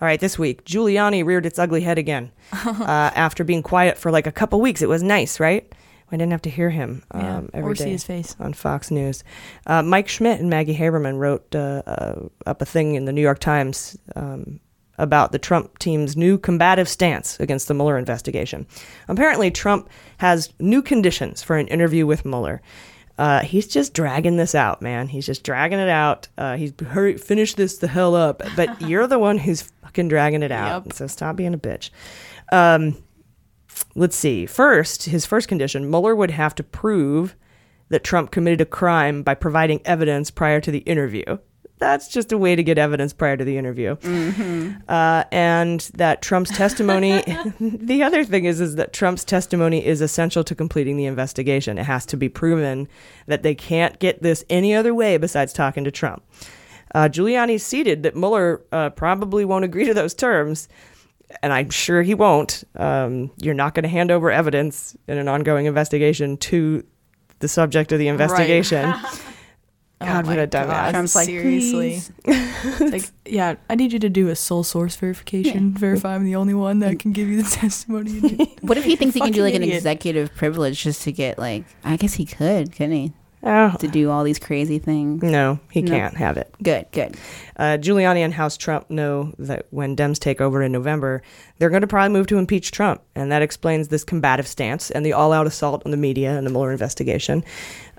All right, this week, Giuliani reared its ugly head again. [LAUGHS] uh, after being quiet for like a couple weeks, it was nice, right? I didn't have to hear him Yeah, um, every or see his face. on Fox News. Uh, Mike Schmidt and Maggie Haberman wrote uh, uh, up a thing in the New York Times um, about the Trump team's new combative stance against the Mueller investigation. Apparently, Trump has new conditions for an interview with Mueller. Uh, he's just dragging this out, man. He's just dragging it out. Uh, he's hurry, finish this the hell up. But [LAUGHS] you're the one who's fucking dragging it out. So stop being a bitch. Um, let's see. First, his first condition Mueller would have to prove that Trump committed a crime by providing evidence prior to the interview. That's just a way to get evidence prior to the interview. Uh, and that Trump's testimony. [LAUGHS] the other thing is, is that Trump's testimony is essential to completing the investigation. It has to be proven that they can't get this any other way besides talking to Trump. Uh, Giuliani ceded that Mueller uh, probably won't agree to those terms, and I'm sure he won't. Um, you're not going to hand over evidence in an ongoing investigation to the subject of the investigation. [LAUGHS] God, what a dumbass. Trump's like, seriously. [LAUGHS] like, yeah, I need you to do a sole source verification. Verify I'm the only one that can give you the [LAUGHS] testimony. you [LAUGHS] need. What if he thinks he can do like Fucking an executive privilege just to get like? I guess he could, couldn't he? Oh. To do all these crazy things. No, he No. can't have it. Good, good. Uh, Giuliani and House Trump know that when Dems take over in November, they're going to probably move to impeach Trump. And that explains this combative stance and the all out assault on the media and the Mueller investigation.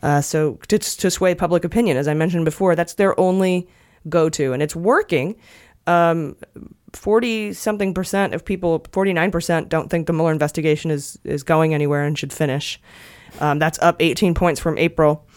Uh, so, to, to sway public opinion, as I mentioned before, that's their only go to. And it's working. Um, 40 something percent of people, 49% don't think the Mueller investigation is, is going anywhere and should finish. Um, that's up 18 points from April.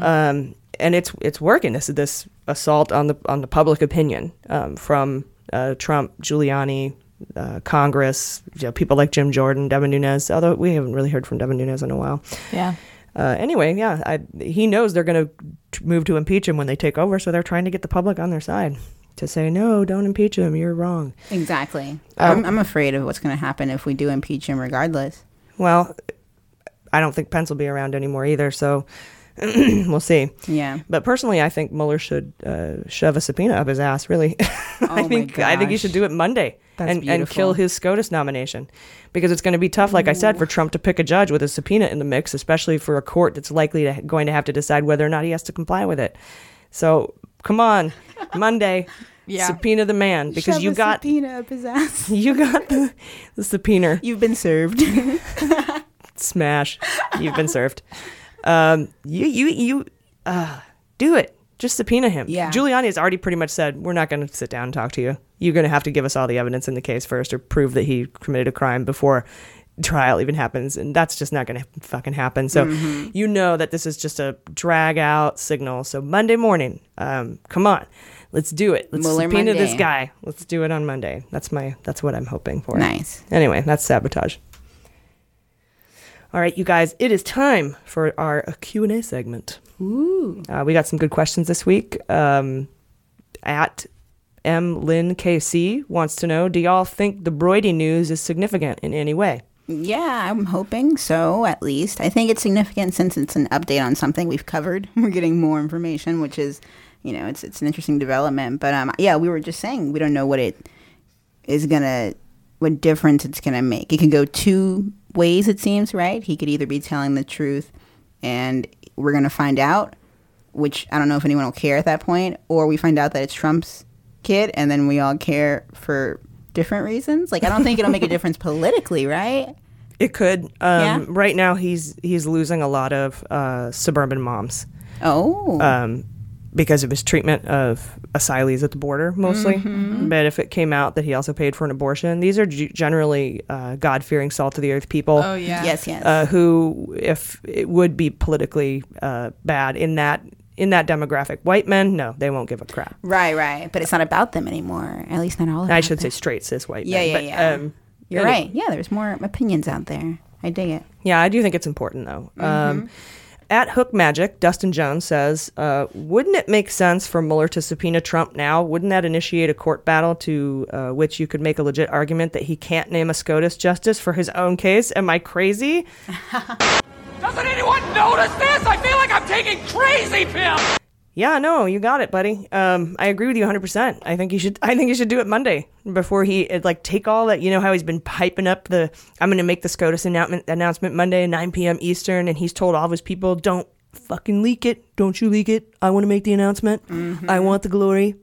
Um, and it's it's working. This this assault on the on the public opinion um, from uh, Trump, Giuliani, uh, Congress, you know, people like Jim Jordan, Devin Nunes. Although we haven't really heard from Devin Nunes in a while. Yeah. Uh, anyway, yeah, I, he knows they're going to move to impeach him when they take over, so they're trying to get the public on their side to say no, don't impeach him. You're wrong. Exactly. Um, I'm, I'm afraid of what's going to happen if we do impeach him, regardless. Well, I don't think Pence will be around anymore either, so [CLEARS THROAT] we'll see. Yeah. But personally, I think Mueller should uh, shove a subpoena up his ass. Really, [LAUGHS] I Oh my think I think he should do it Monday and and kill his SCOTUS nomination, because it's going to be tough, like I said, for Trump to pick a judge with a subpoena in the mix, especially for a court that's likely to going to have to decide whether or not he has to comply with it. So come on, [LAUGHS] Monday, Yeah. subpoena the man because Shove you got subpoena up his ass. [LAUGHS] you got the, the subpoena. You've been served. [LAUGHS] Smash. You've been served. Um, you, you, you, uh, do it. Just subpoena him. Yeah. Giuliani has already pretty much said, we're not going to sit down and talk to you. You're going to have to give us all the evidence in the case first or prove that he committed a crime before trial even happens. And that's just not going to fucking happen. So Mhm. you know that this is just a drag out signal. So Monday morning, um, come on. Let's do it. Let's Mueller subpoena this guy. Let's do it on Monday. That's my that's what I'm hoping for. Nice. Anyway, that's sabotage. All right, you guys, it is time for our Q&A segment. Ooh. Uh, we got some good questions this week. Um, at M. Lynn KC wants to know, do y'all think the Broidy news is significant in any way? Yeah, I'm hoping so, at least. I think it's significant since it's an update on something we've covered. [LAUGHS] We're getting more information, which is, you know, it's it's an interesting development. But um, yeah, we were just saying we don't know what it is gonna, what difference it's gonna make. It can go two ways, it seems, right? He could either be telling the truth, and we're gonna find out, which I don't know if anyone will care at that point, or we find out that it's Trump's kid, and then we all care for different reasons. Like I don't think it'll make a [LAUGHS] difference politically, right? It could. Um, Yeah? Right now, he's he's losing a lot of uh, suburban moms. Oh. Um, because of his treatment of asylees at the border, mostly. Mhm. But if it came out that he also paid for an abortion, these are g- generally uh, God fearing, salt of the earth people. Oh, yeah. Yes, yes. Uh, who, if it would be politically uh, bad in that in that demographic. White men, no, they won't give a crap. Right, right. But it's not about them anymore. At least not all of them. I them. should say straight cis white Yeah, men. yeah, but, yeah. Um, You're anyway. right. Yeah, there's more opinions out there. I dig it. Yeah, I do think it's important though. Mm-hmm. Um, at Hook Magic, Dustin Jones says, uh, "Wouldn't it make sense for Mueller to subpoena Trump now? Wouldn't that initiate a court battle to uh, which you could make a legit argument that he can't name a SCOTUS justice for his own case? Am I crazy?" [LAUGHS] Doesn't anyone notice this? I feel like I'm taking crazy pills. Yeah, no, you got it, buddy. Um, I agree with you 100%. I think you should I think you should do it Monday before he like take all that, you know how he's been piping up the I'm going to make the SCOTUS announcement announcement Monday 9 p.m. Eastern and he's told all of his people don't fucking leak it. Don't you leak it. I want to make the announcement. I want the glory.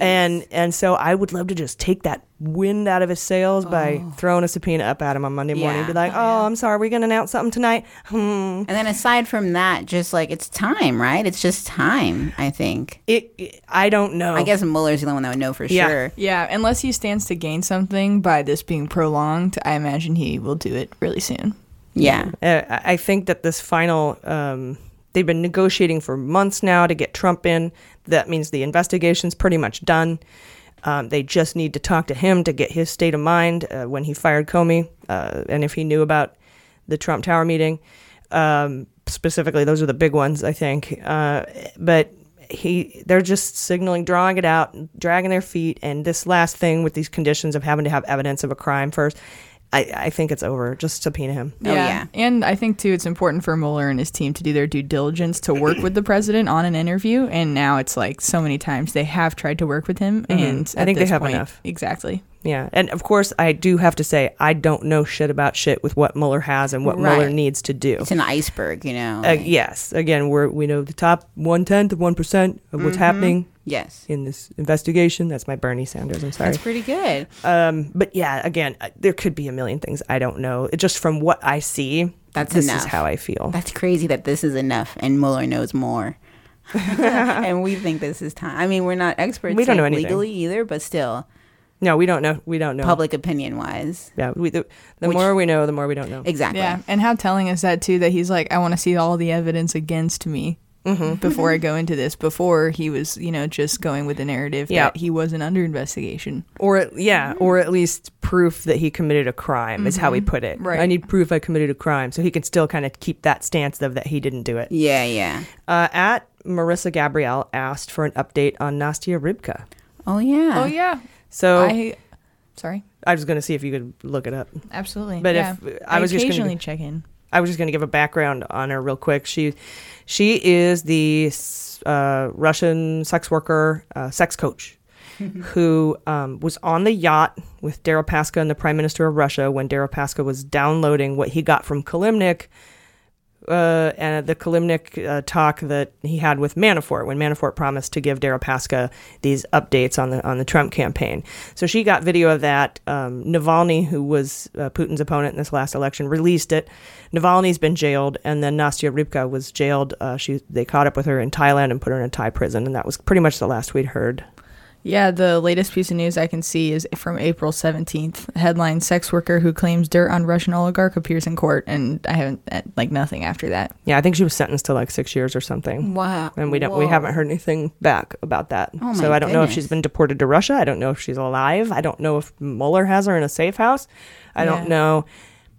And and so I would love to just take that wind out of his sails by throwing a subpoena up at him on Monday morning. Yeah. Be like, "Oh, I'm sorry. We're going to announce something tonight." Hmm. [LAUGHS] And then aside from that, just like it's time, right? It's just time, I think. It, I don't know. I guess Mueller's the only one that would know for yeah. sure. Yeah, unless he stands to gain something by this being prolonged, I imagine he will do it really soon. Yeah. Uh, I I think that this final, um, they've been negotiating for months now to get Trump in. That means the investigation's pretty much done. Um, they just need to talk to him to get his state of mind uh, when he fired Comey uh, and if he knew about the Trump Tower meeting. Um, specifically, those are the big ones, I think. Uh, but he, they're just signaling, drawing it out, dragging their feet. And this last thing with these conditions of having to have evidence of a crime first, I, I think it's over. Just subpoena him. Oh yeah. And I think too, it's important for Mueller and his team to do their due diligence to work with the president on an interview. And now it's like so many times they have tried to work with him, Mhm. and I think they have point- enough. Exactly. Yeah, and of course, I do have to say I don't know shit about shit with what Mueller has and what Mueller needs to do. It's an iceberg, you know. Uh, yes, again, we're we know the top one tenth of one percent of what's Mhm. happening. Yes. in this investigation. That's my Bernie Sanders. I'm sorry. That's pretty good. Um, but yeah, again, uh, there could be a million things I don't know. It, just from what I see, That's this enough. is how I feel. That's crazy that this is enough and Mueller knows more. [LAUGHS] and we think this is time. I mean, we're not experts We don't know anything. legally either, but still, No, we don't know. We don't know. public opinion wise. Yeah, we, the, the Which- more we know, the more we don't know. Exactly. Yeah, and how telling is that too? That he's like, I want to see all the evidence against me Mm-hmm. [LAUGHS] before I go into this. Before he was, you know, just going with the narrative Yeah. that he wasn't under investigation. Or at- yeah, or at least proof that he committed a crime is how he Mhm. put it. Right. I need proof I committed a crime, so he can still kind of keep that stance of that he didn't do it. Yeah, yeah. Uh, at Marissa Gabrielle asked for an update on Nastya Rybka. Oh yeah. Oh yeah. So I, sorry. I was going to see if you could look it up. Absolutely. But yeah. if I, was just occasionally going to check in. I was just going to give a background on her real quick. She she is the uh, Russian sex worker, uh, sex coach, [LAUGHS] who um, was on the yacht with Deripaska and the Prime Minister of Russia when Deripaska was downloading what he got from Kilimnik. Uh, and the Kilimnik uh, talk that he had with Manafort when Manafort promised to give Deripaska these updates on the on the Trump campaign. So she got video of that. Um, Navalny, who was uh, Putin's opponent in this last election, released it. Navalny's been jailed, and then Nastya Rybka was jailed. Uh, she they caught up with her in Thailand and put her in a Thai prison, and that was pretty much the last we'd heard. Yeah, the latest piece of news I can see is from April 17th. Headline Sex worker who claims dirt on Russian oligarch appears in court. And I haven't, uh, like, nothing after that. Yeah, I think she was sentenced to like six years or something. Wow. And we don't we haven't heard anything back about that. Oh, so I don't know if she's been deported to Russia. I don't know if she's alive. I don't know if Mueller has her in a safe house. I Yeah. don't know.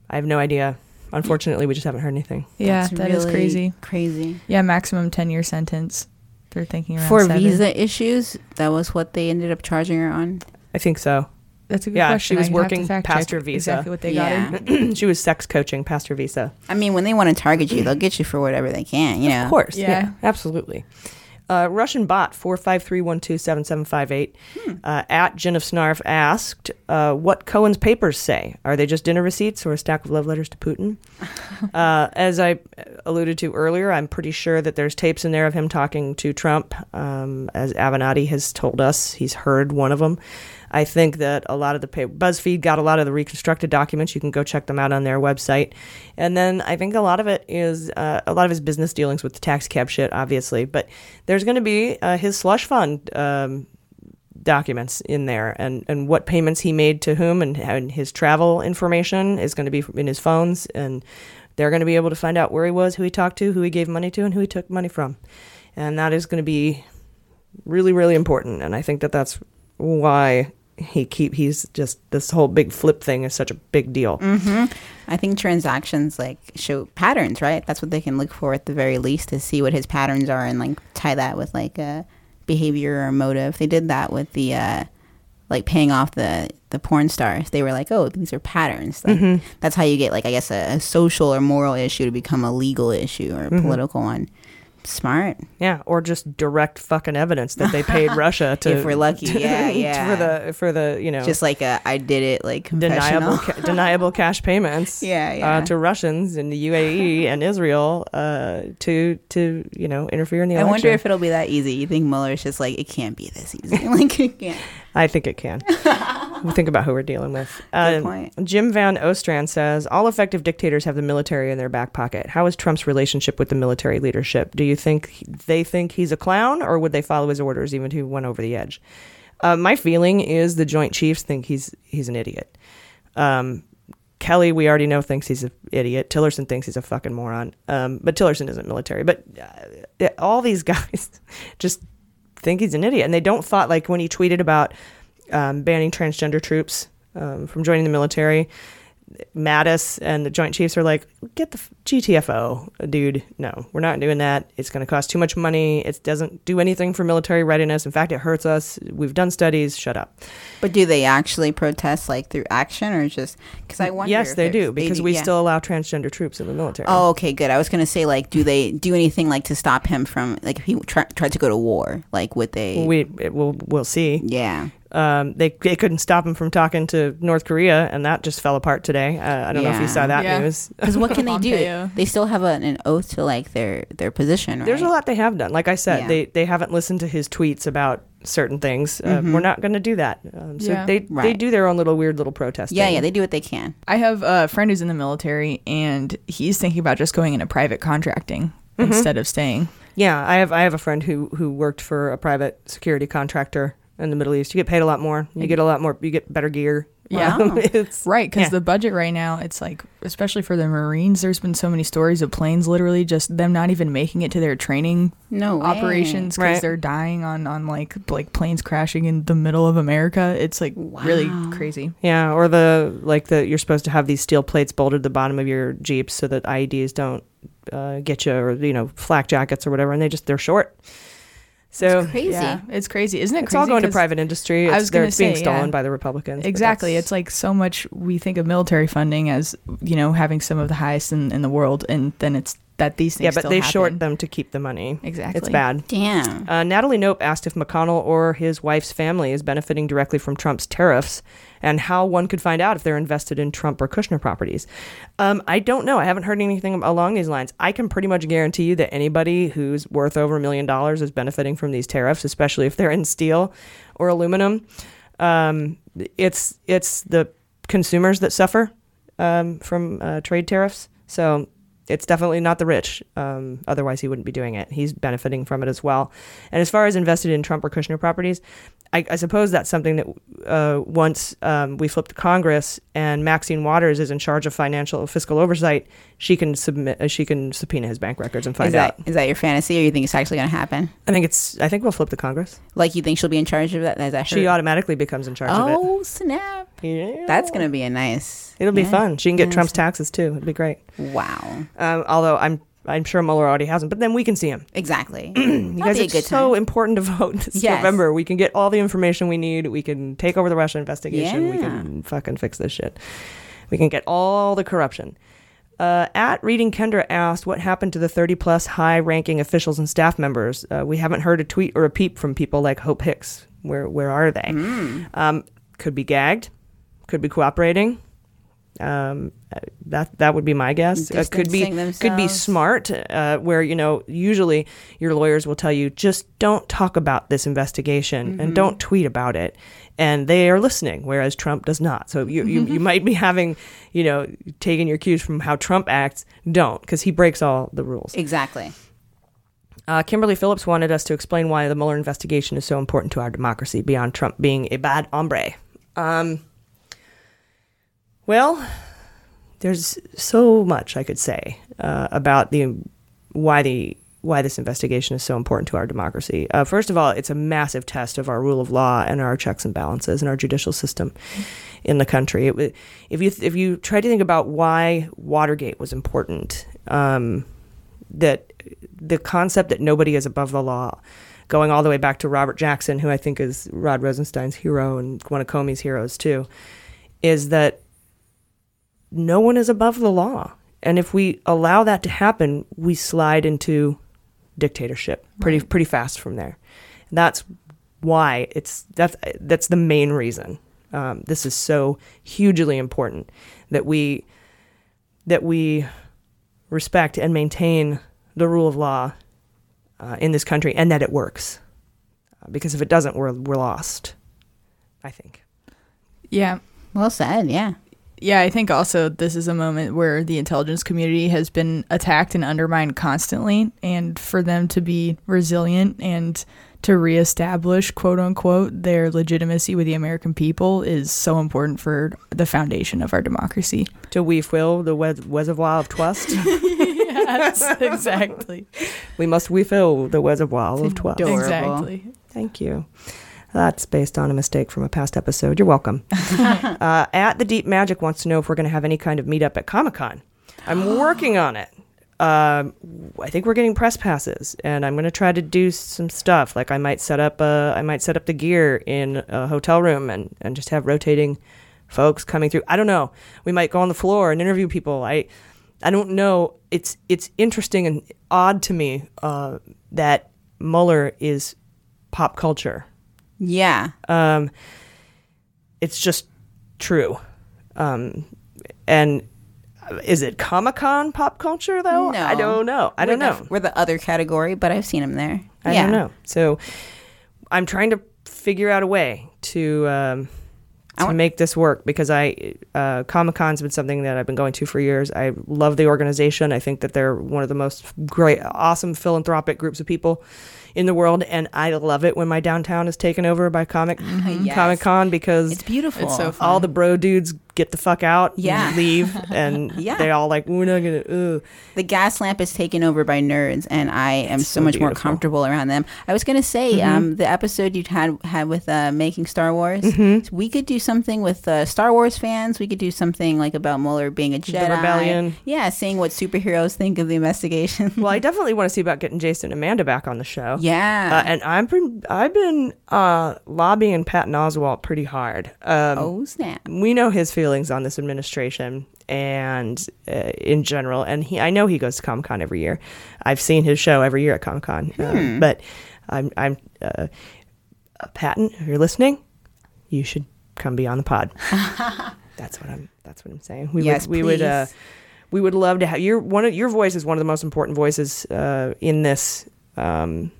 I have no idea. Unfortunately, we just haven't heard anything. Yeah, That's that is really crazy. Crazy. Yeah, maximum 10 year sentence. They're thinking around For seven. visa issues, that was what they ended up charging her on. I think so. That's a good yeah, question. she was I'd working past her visa. exactly what they Yeah. got [CLEARS THROAT] her. she was sex coaching past her visa. I mean, when they want to target you, they'll get you for whatever they can. You know. Of course. Yeah. Yeah, absolutely. Uh, Russian bot 453127758 uh, at Jen of Snarf asked uh, what Cohen's papers say. Are they just dinner receipts or a stack of love letters to Putin? [LAUGHS] uh, as I alluded to earlier, I'm pretty sure that there's tapes in there of him talking to Trump. Um, as Avenatti has told us, he's heard one of them. I think that a lot of the pa- BuzzFeed got a lot of the reconstructed documents. You can go check them out on their website. And then I think a lot of it is uh, a lot of his business dealings with the tax cab shit, obviously. But there's going to be uh, his slush fund um, documents in there and, and what payments he made to whom and, and his travel information is going to be in his phones. And they're going to be able to find out where he was, who he talked to, who he gave money to, and who he took money from. and that is going to be really, really important. And I think that that's why he keep he's just this whole big flip thing is such a big deal. hmm I think transactions like show patterns, right? That's what they can look for at the very least to see what his patterns are and like tie that with like a behavior or motive. They did that with the uh like paying off the the porn stars. They were like, "Oh, these are patterns." Like, Mhm. That's how you get like I guess a, a social or moral issue to become a legal issue or a Mhm. political one. Smart. Yeah, or just direct fucking evidence that they paid [LAUGHS] Russia to If we're lucky, [LAUGHS] yeah, [LAUGHS] yeah. for the for the you know Just like a I did it like deniable ca- deniable cash payments Yeah, yeah. Uh, to Russians in the UAE and Israel uh, to to you know interfere in the I election. wonder if it'll be that easy. You think Mueller's just like it can't be this easy? like it can't. I think it can. We think about who we're dealing with. Good Uh, point. Jim Van Ostrand says all effective dictators have the military in their back pocket. How is Trump's relationship with the military leadership? Do you think he- they think he's a clown, or would they follow his orders even if he went over the edge? Uh, my feeling is the Joint Chiefs think he's he's an idiot. Um, Kelly, we already know, thinks he's an idiot. Tillerson thinks he's a fucking moron. Um, but Tillerson isn't military. But uh, all these [LAUGHS] guys just think he's an idiot. And they don't thought, like, when he tweeted about um, banning transgender troops um, from joining the military, Mattis and the Joint Chiefs are like, get the GTFO, dude. No, we're not doing that. It's going to cost too much money. It doesn't do anything for military readiness. In fact, it hurts us. We've done studies. Shut up. But do they actually protest like through action or just because I wonder? yes, they do because we yeah. still allow transgender troops in the military. Oh, okay, good. I was gonna say like, do they do anything like to stop him from like if he try, tried to go to war? Like, would they? We we'll, we'll see. Yeah. Um, they they couldn't stop him from talking to North Korea, and that just fell apart today. Uh, I don't know if you saw that Yeah. news. Because what can they [LAUGHS] do? Pompeo. They still have a, an oath to like their their position, right? There's a lot they have done. Like I said, Yeah. they they haven't listened to his tweets about certain things. Uh. We're not going to do that. Um, so Yeah. they they Right. do their own little weird little protest. Yeah, thing. yeah, they do what they can. I have a friend who's in the military, and he's thinking about just going into private contracting Mhm. instead of staying. Yeah, I have I have a friend who who worked for a private security contractor in the Middle East. You get paid a lot more. You get a lot more. You get better gear. [LAUGHS] Yeah, Um, it's right. Because yeah. the budget right now, it's like, especially for the Marines, there's been so many stories of planes literally just them not even making it to their training No operations because Right. they're dying on on like like planes crashing in the middle of America. It's like really crazy. Yeah, or the like the you're supposed to have these steel plates bolted to the bottom of your jeeps so that IEDs don't uh, get you, or you know, flak jackets or whatever, and they just they're short. So it's Crazy. Yeah, it's crazy, isn't it? it's all going to private industry. It's, I was they're going to being stolen yeah. by the Republicans. Exactly. It's like so much we think of military funding as you know having some of the highest in, in the world, and then it's that these things. yeah, but still they happen. short them to keep the money. Exactly. It's bad. Damn. Uh, Natalie Nope asked if McConnell or his wife's family is benefiting directly from Trump's tariffs and how one could find out if they're invested in Trump or Kushner properties. Um, I don't know. I haven't heard anything along these lines. I can pretty much guarantee you that anybody who's worth over a million dollars is benefiting from these tariffs, especially if they're in steel or aluminum. Um, it's it's the consumers that suffer um, from uh, trade tariffs. So it's definitely not the rich. Um, otherwise, he wouldn't be doing it. He's benefiting from it as well. And as far as invested in Trump or Kushner properties, I, I suppose that's something that uh, once um, we flip to Congress and Maxine Waters is in charge of financial fiscal oversight, she can submit. Uh, she can subpoena his bank records and find Is that out. is that your fantasy, or you think it's actually going to happen? I think it's. I think we'll flip the Congress. Like you think she'll be in charge of that? Is that She automatically becomes in charge of it. Oh snap! Yeah. That's going to be a nice. It'll be yeah. fun. She can get Nice. Trump's taxes too. It'd be great. Wow. Um, although I'm I'm sure Mueller already hasn't, but then we can see him. [CLEARS THROAT] Exactly. [CLEARS THROAT] you That'll guys, be a it's good so time. important to vote this Yes. November. We can get all the information we need. We can take over the Russia investigation. We Yeah. can fucking fix this shit. We can get all the corruption. Uh, at Reading Kendra asked what happened to the 30 plus high ranking officials and staff members. Uh, we haven't heard a tweet or a peep from people like Hope Hicks. Where where are they? Hmm. Um, could be gagged, could be cooperating. Um, that that would be my guess. Uh, could be Distancing could be smart. Uh, where you know usually your lawyers will tell you just don't talk about this investigation Mm-hmm. and don't tweet about it, and they are listening. Whereas Trump does not. So you you, you might be having you know taking your cues from how Trump acts. Don't because he breaks all the rules. Exactly. Uh, Kimberly Phillips wanted us to explain why the Mueller investigation is so important to our democracy beyond Trump being a bad hombre. Um, well, there's so much I could say uh, about the why the why this investigation is so important to our democracy. Uh, first of all, it's a massive test of our rule of law and our checks and balances and our judicial system in the country. It, if you if you try to think about why Watergate was important, um, that the concept that nobody is above the law, going all the way back to Robert Jackson, who I think is Rod Rosenstein's hero and one of Comey's heroes too, is that no one is above the law. And if we allow that to happen, we slide into dictatorship pretty pretty fast from there. That's why it's that's that's the main reason. Um, this is so hugely important that we that we respect and maintain the rule of law uh, in this country, and that it works. Uh, because if it doesn't, we're we're lost. I think. Yeah. Well said. Yeah. Yeah, I think also this is a moment where the intelligence community has been attacked and undermined constantly, and for them to be resilient and to reestablish, quote unquote, their legitimacy with the American people is so important for the foundation of our democracy. To we fill the reservoir of trust. [LAUGHS] yes, exactly. we must refill the reservoir of trust. adorable. Exactly. Thank you. That's based on a mistake from a past episode. You're welcome. [LAUGHS] uh, at the Deep Magic wants to know if we're going to have any kind of meetup at Comic Con. I'm [GASPS] working on it. Um, I think we're getting press passes, and I'm going to try to do some stuff. Like I might set up, uh, I might set up the gear in a hotel room and and just have rotating folks coming through. I don't know. We might go on the floor and interview people. I I don't know. It's it's interesting and odd to me uh, that Mueller is pop culture. Yeah. Um, it's just true. Um, and is it Comic Con pop culture though? No. I don't know. I We're don't the- know. we're the other category, but I've seen him there. I yeah. don't know. So I'm trying to figure out a way to um, to make this work because I uh, Comic Con's been something that I've been going to for years. I love the organization. I think that they're one of the most great, awesome philanthropic groups of people in the world, and I love it when my downtown is taken over by Comic mm-hmm. Yes. Comic Con because It's beautiful. It's so all the bro dudes get the fuck out, and Yeah. leave, [LAUGHS] and Yeah. they all like we're not gonna. Ugh. The Gaslamp is taken over by nerds, and I am so, so much more comfortable around them. I was gonna say, Mhm. um, the episode you had had with uh, making Star Wars, Mhm. we could do something with uh, Star Wars fans. We could do something like about Mueller being a Jedi, rebellion. Yeah, seeing what superheroes think of the investigation. Well, I [LAUGHS] definitely want to see about getting Jason and Amanda back on the show. Yeah. uh, and I've been I've been uh, lobbying Patton Oswalt pretty hard. Um, oh snap! We know his feelings on this administration and uh, in general, and he I know he goes to Comic Con every year. I've seen his show every year at Comic Con, Hmm. but I'm I'm uh, uh, Patton. If you're listening, you should come be on the pod. [LAUGHS] that's what I'm. That's what I'm saying. We Yes, would. We would. Uh, we would love to have your one. Of, your voice is one of the most important voices uh, in this um,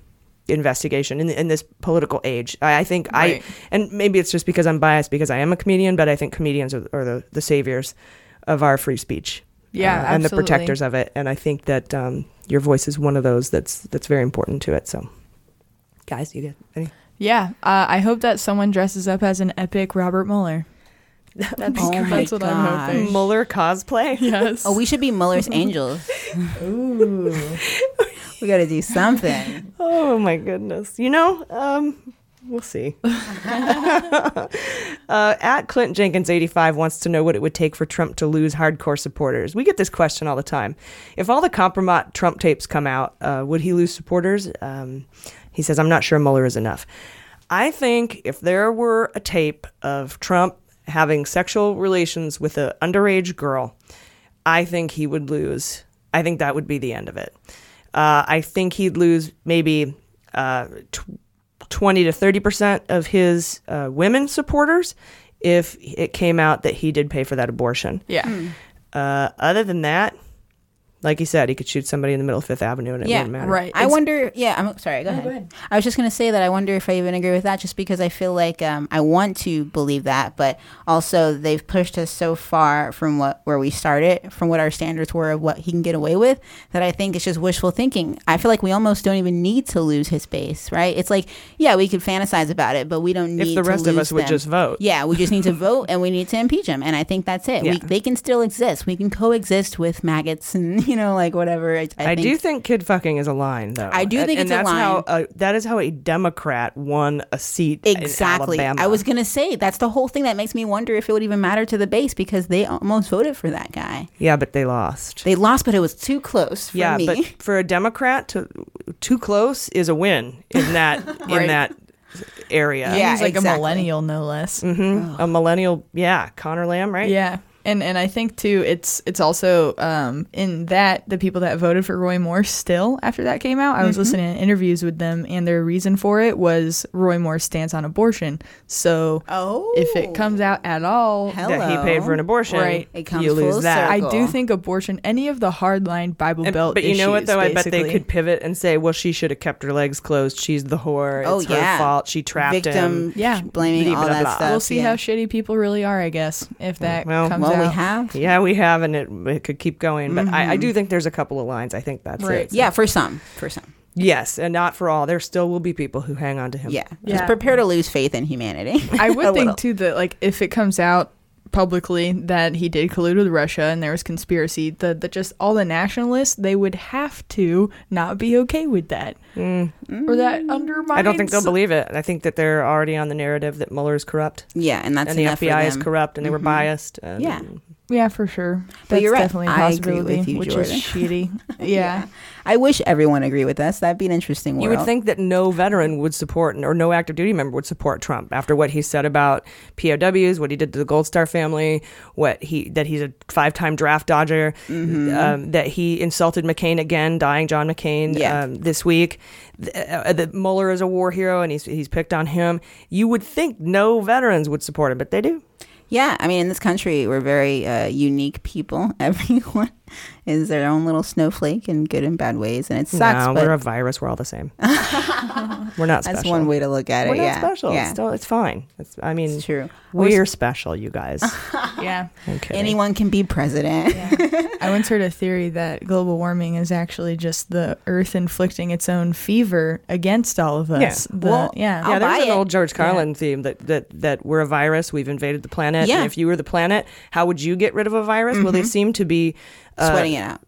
investigation in, in this political age. I, I think Right. I and maybe it's just because I'm biased because I am a comedian, but I think comedians are, are the the saviors of our free speech. Yeah, uh, and the protectors of it. And I think that um, your voice is one of those that's that's very important to it. So, guys, you get any? Yeah, uh, I hope that someone dresses up as an epic Robert Mueller. That's, Oh that's what I'm gosh. hoping. Mueller cosplay. [LAUGHS] Yes. Oh, we should be Mueller's [LAUGHS] angels. Ooh, [LAUGHS] we got to do something. Oh my goodness. You know, um, we'll see. [LAUGHS] uh, at Clint Jenkins 85 wants to know what it would take for Trump to lose hardcore supporters. We get this question all the time. If all the compromat Trump tapes come out, uh, would he lose supporters? Um, he says, I'm not sure Mueller is enough. I think if there were a tape of Trump having sexual relations with an underage girl, I think he would lose. I think that would be the end of it. Uh, I think he'd lose maybe uh, tw- 20 to 30% of his uh, women supporters if it came out that he did pay for that abortion. Yeah. Uh, other than that, like you said, he could shoot somebody in the middle of Fifth Avenue and it yeah, wouldn't matter. Right. I wonder. Yeah, I'm sorry. Go, No, ahead. go ahead. I was just gonna say that I wonder if I even agree with that, just because I feel like um, I want to believe that, but also they've pushed us so far from what where we started, from what our standards were of what he can get away with, that I think it's just wishful thinking. I feel like we almost don't even need to lose his base, right? It's like, yeah, we could fantasize about it, but we don't need. To. If the to rest of lose us would just vote. Yeah, we just need to vote, and we need to impeach him, and I think that's it. Yeah. We, they can still exist. We can coexist with maggots and you know, like whatever. I, I, do think kid fucking is a line, though. I do think and it's a that's line. How, uh, that is how a Democrat won a seat Exactly. in Alabama. I was gonna say that's the whole thing that makes me wonder if it would even matter to the base because they almost voted for that guy. Yeah, but they lost. They lost, but it was too close for yeah, me. but [LAUGHS] for a Democrat to too close is a win in that [LAUGHS] Right. in that area. Yeah, he's like a millennial, no less. hmm A millennial, yeah, Conor Lamb, right? Yeah. And and I think too it's it's also um, in that the people that voted for Roy Moore still after that came out I was Mhm. listening to interviews with them and their reason for it was Roy Moore's stance on abortion. So oh. if it comes out at all That he paid for an abortion, right? It comes you lose full that. I do think abortion any of the hardline Bible And- Belt but you know what issues, though? I bet they could pivot and say, "Well, she should have kept her legs closed. She's the whore. Oh, It's yeah. her fault. She trapped Victim him." Yeah, blaming all that stuff. We'll see yeah. how shitty people really are, I guess, if that Well, comes well, out. we have. Yeah, we have, and it, it could keep going. But I, I Mhm. do think there's a couple of lines. I think that's Right. it. Yeah, for some, for some. Yes, and not for all. There still will be people who hang on to him. Yeah, just prepare to lose faith in humanity. I [LAUGHS] would little. think too that like if it comes out publicly that he did collude with Russia and there was conspiracy, that that just all the nationalists they would have to not be okay with that, or that undermines. Mm. I don't think they'll believe it. I think that they're already on the narrative that Mueller is corrupt. Yeah, and that's and the enough for FBI is corrupt, and they were Mhm. biased. And Yeah. Yeah, for sure. But That's you're right. definitely a I agree possibility, with you, which Jordan. is [LAUGHS] shitty. Yeah. I wish everyone agreed with us. That'd be an interesting world. You would think that no veteran would support, or no active duty member would support Trump after what he said about POWs, what he did to the Gold Star family, what he that he's a five-time draft dodger, Mm-hmm. um, that he insulted McCain again, dying John McCain Yeah. um, this week. th- uh, that Mueller is a war hero, and he's he's picked on him. You would think no veterans would support him, but they do. Yeah, I mean, in this country, we're very uh, unique people. [LAUGHS] Everyone is their own little snowflake in good and bad ways, and it sucks. no, but we're a virus. We're all the same. [LAUGHS] we're not special. That's one way to look at it. We're not yeah, special. Yeah, It's, still, it's fine. It's, I mean, It's true. We're special, you guys. [LAUGHS] yeah. I'm anyone can be president. I once heard a theory that global warming is actually just the Earth inflicting its own fever against all of us. Yeah. The- Well, yeah. yeah, there's an old George Carlin theme that, that that we're a virus, we've invaded the planet. Yeah. And if you were the planet, how would you get rid of a virus? Well, they Mhm. seem to be Sweating it out.